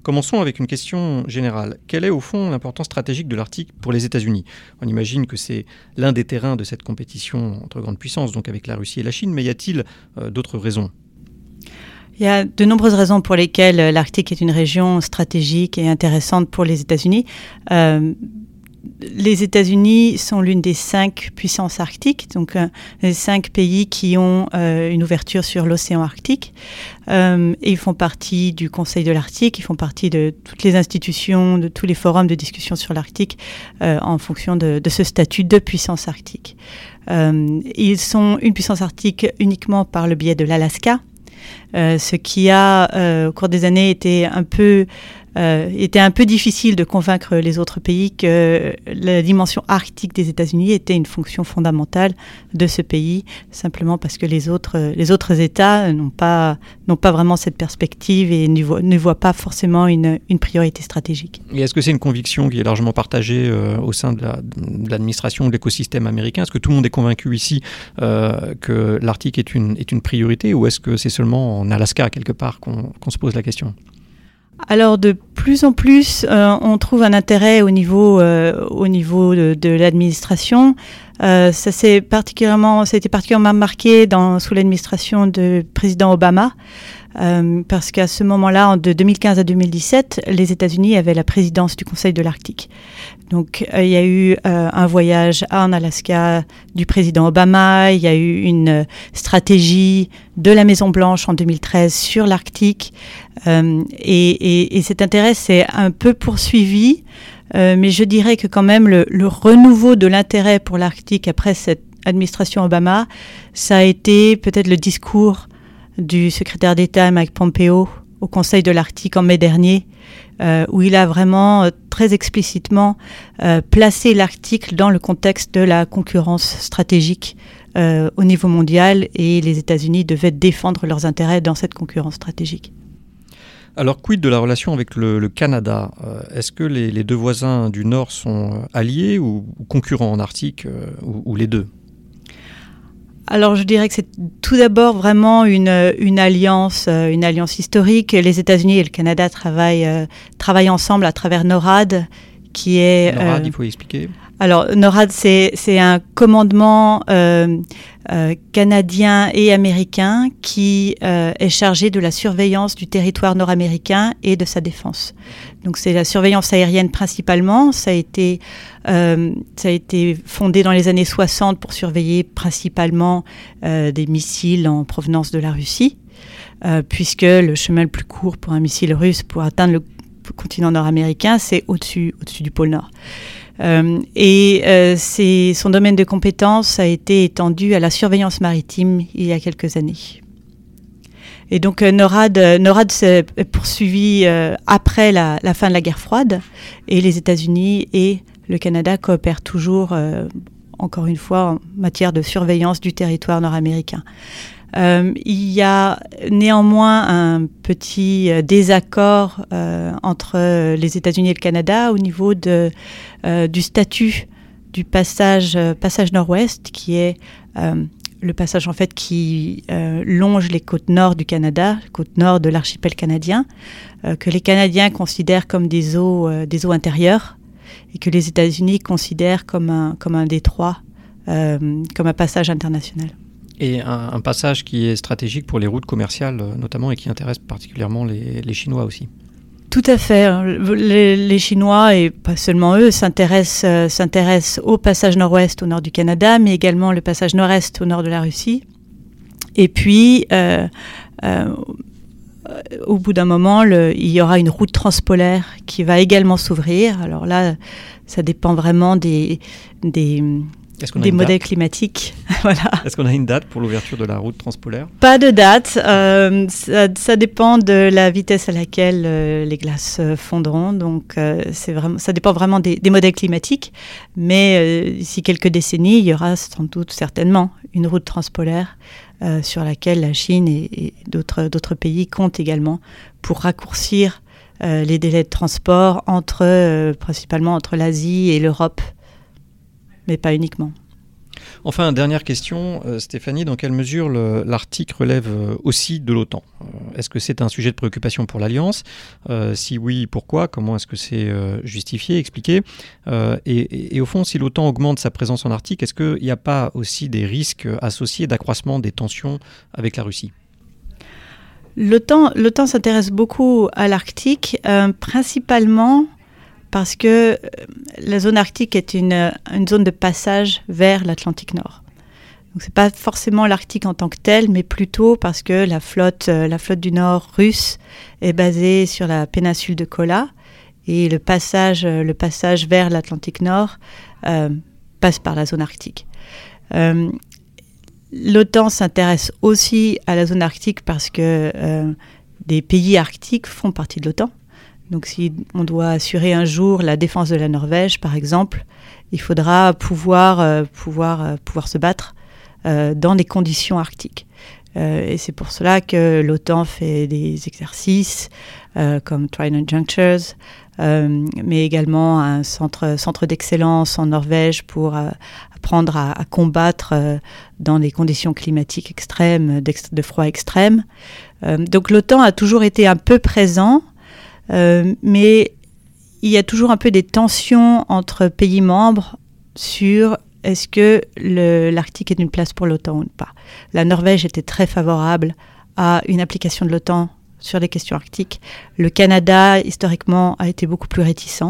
Commençons avec une question générale. Quelle est au fond l'importance stratégique de l'Arctique pour les États-Unis? On imagine que c'est l'un des terrains de cette compétition entre grandes puissances, donc avec la Russie et la Chine, mais y a-t-il euh, d'autres raisons? Il y a de nombreuses raisons pour lesquelles euh, l'Arctique est une région stratégique et intéressante pour les États-Unis. Euh, les États-Unis sont l'une des cinq puissances arctiques, donc euh, les cinq pays qui ont euh, une ouverture sur l'océan Arctique. Euh, et ils font partie du Conseil de l'Arctique, ils font partie de toutes les institutions, de tous les forums de discussion sur l'Arctique en fonction de, ce statut de puissance arctique. ils sont une puissance arctique uniquement par le biais de l'Alaska, ce qui a, au cours des années, été un peu euh, était un peu difficile de convaincre les autres pays que la dimension arctique des États-Unis était une fonction fondamentale de ce pays, simplement parce que les autres, les autres États n'ont pas, n'ont pas vraiment cette perspective et ne voient, ne voient pas forcément une, une, priorité stratégique. Et est-ce que c'est une conviction qui est largement partagée euh, au sein de, l'administration, de l'écosystème américain? Est-ce que tout le monde est convaincu ici euh, que l'Arctique est une, est une priorité ou est-ce que c'est seulement en Alaska, quelque part, qu'on se pose la question? Alors de plus en plus, euh, on trouve un intérêt au niveau, euh, de, l'administration. Euh, ça s'est particulièrement, ça a été particulièrement marqué dans, sous l'administration du président Obama. Parce qu'à ce moment-là, de 2015 à 2017, les États-Unis avaient la présidence du Conseil de l'Arctique. Donc euh, il y a eu euh, un voyage en Alaska du président Obama, il y a eu une stratégie de la Maison Blanche en 2013 sur l'Arctique, et, cet intérêt s'est un peu poursuivi. mais je dirais que quand même le, le renouveau de l'intérêt pour l'Arctique après cette administration Obama, ça a été peut-être le discours du secrétaire d'État Mike Pompeo au Conseil de l'Arctique en mai dernier, euh, où il a vraiment euh, très explicitement euh, placé l'Arctique dans le contexte de la concurrence stratégique au niveau mondial et les États-Unis devaient défendre leurs intérêts dans cette concurrence stratégique. Alors, quid de la relation avec le, Canada Est-ce que les, deux voisins du Nord sont alliés ou, concurrents en Arctique, ou les deux? Alors je dirais que c'est tout d'abord vraiment une, une, alliance, euh, une alliance historique. Les États-Unis et le Canada travaillent, euh, travaillent ensemble à travers NORAD, qui est... NORAD, euh, il faut expliquer. Alors, NORAD, c'est un commandement euh, euh, canadien et américain qui euh, est chargé de la surveillance du territoire nord-américain et de sa défense. Donc, c'est la surveillance aérienne principalement. Ça a, été, ça a été fondé dans les années 60 pour surveiller principalement des missiles en provenance de la Russie, puisque le chemin le plus court pour un missile russe pour atteindre le continent nord-américain, c'est au-dessus au -dessus du pôle Nord. Euh, et euh, son domaine de compétence a été étendu à la surveillance maritime il y a quelques années. Et donc euh, NORAD, NORAD s'est poursuivi après la, fin de la guerre froide et les États-Unis et le Canada coopèrent toujours, encore une fois, en matière de surveillance du territoire nord-américain. Euh, il y a néanmoins un petit euh, désaccord euh, entre les États-Unis et le Canada au niveau du statut du passage, nord-ouest, qui est le passage en fait qui longe les côtes nord du Canada, côte nord de l'archipel canadien, que les Canadiens considèrent comme des eaux, des eaux intérieures et que les États-Unis considèrent comme un, comme un détroit, comme un passage international. Et un, passage qui est stratégique pour les routes commerciales euh, notamment et qui intéresse particulièrement les, Chinois aussi. Tout à fait. Hein. Les, Chinois, et pas seulement eux, s'intéressent, euh, s'intéressent au passage nord-ouest au nord du Canada, mais également le passage nord-est au nord de la Russie. Et puis, euh, au bout d'un moment, il y aura une route transpolaire qui va également s'ouvrir. Alors là, ça dépend vraiment des des modèles climatiques. voilà. Est-ce qu'on a une date pour l'ouverture de la route transpolaire? Pas de date. Euh, ça, dépend de la vitesse à laquelle euh, les glaces euh, fondront. Donc, c'est vraiment, ça dépend vraiment des, modèles climatiques. Mais d'ici quelques décennies, il y aura sans doute certainement une route transpolaire sur laquelle la Chine et, et d'autres pays comptent également pour raccourcir les délais de transport entre, principalement entre l'Asie et l'Europe mais pas uniquement. Enfin, dernière question, euh, Stéphanie, dans quelle mesure l'Arctique relève euh, aussi de l'OTAN? Euh, Est-ce que c'est un sujet de préoccupation pour l'Alliance? Si oui, pourquoi? Comment est-ce que c'est justifié, expliqué? Et, au fond, si l'OTAN augmente sa présence en Arctique, est-ce qu'il n'y a pas aussi des risques associés d'accroissement des tensions avec la Russie? L'OTAN s'intéresse beaucoup à l'Arctique, principalement parce que euh, la zone arctique est une, une zone de passage vers l'Atlantique Nord. Donc c'est pas forcément l'Arctique en tant que tel, mais plutôt parce que la flotte, euh, la flotte du Nord russe est basée sur la péninsule de Kola et le passage, euh, le passage vers l'Atlantique Nord passe par la zone arctique. L'OTAN s'intéresse aussi à la zone arctique parce que des pays arctiques font partie de l'OTAN. Donc si on doit assurer un jour la défense de la Norvège, par exemple, il faudra pouvoir, euh, pouvoir, euh, pouvoir se battre euh, dans des conditions arctiques. et c'est pour cela que l'OTAN fait des exercices comme Trident Junctures, mais également un centre, centre d'excellence en Norvège pour apprendre à, à combattre dans des conditions climatiques extrêmes, de froid extrême. donc l'OTAN a toujours été un peu présent, mais il y a toujours un peu des tensions entre pays membres sur est-ce que l'Arctique est une place pour l'OTAN ou pas. La Norvège était très favorable à une application de l'OTAN sur les questions arctiques. Le Canada, historiquement, a été beaucoup plus réticent.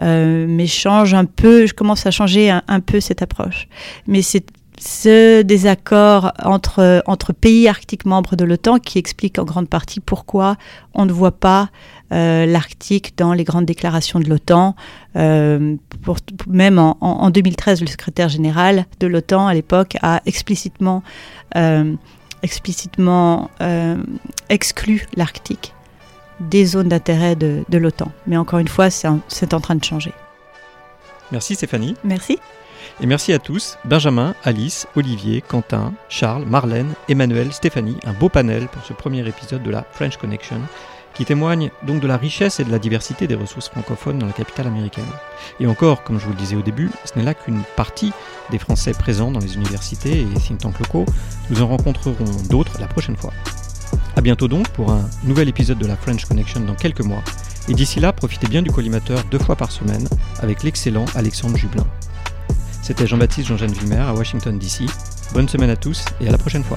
Euh, mais change un peu, je commence à changer un, peu cette approche. Mais c'est ce désaccord entre, entre pays arctiques membres de l'OTAN qui explique en grande partie pourquoi on ne voit pas euh, l'Arctique dans les grandes déclarations de l'OTAN. Euh, même en, 2013, le secrétaire général de l'OTAN à l'époque a explicitement, euh, explicitement exclu l'Arctique des zones d'intérêt de, de l'OTAN. Mais encore une fois, c'est en train de changer. Merci Stéphanie. Merci. Et merci à tous, Benjamin, Alice, Olivier, Quentin, Charles, Marlène, Emmanuel, Stéphanie, un beau panel pour ce premier épisode de la French Connection qui témoigne donc de la richesse et de la diversité des ressources francophones dans la capitale américaine. Et encore, comme je vous le disais au début, ce n'est là qu'une partie des Français présents dans les universités et think tanks locaux. Nous en rencontrerons d'autres la prochaine fois. A bientôt donc pour un nouvel épisode de la French Connection dans quelques mois. Et d'ici là, profitez bien du collimateur deux fois par semaine avec l'excellent Alexandre Jublin. C'était Jean-Baptiste Jean-Jeanne Villemer à Washington DC. Bonne semaine à tous et à la prochaine fois.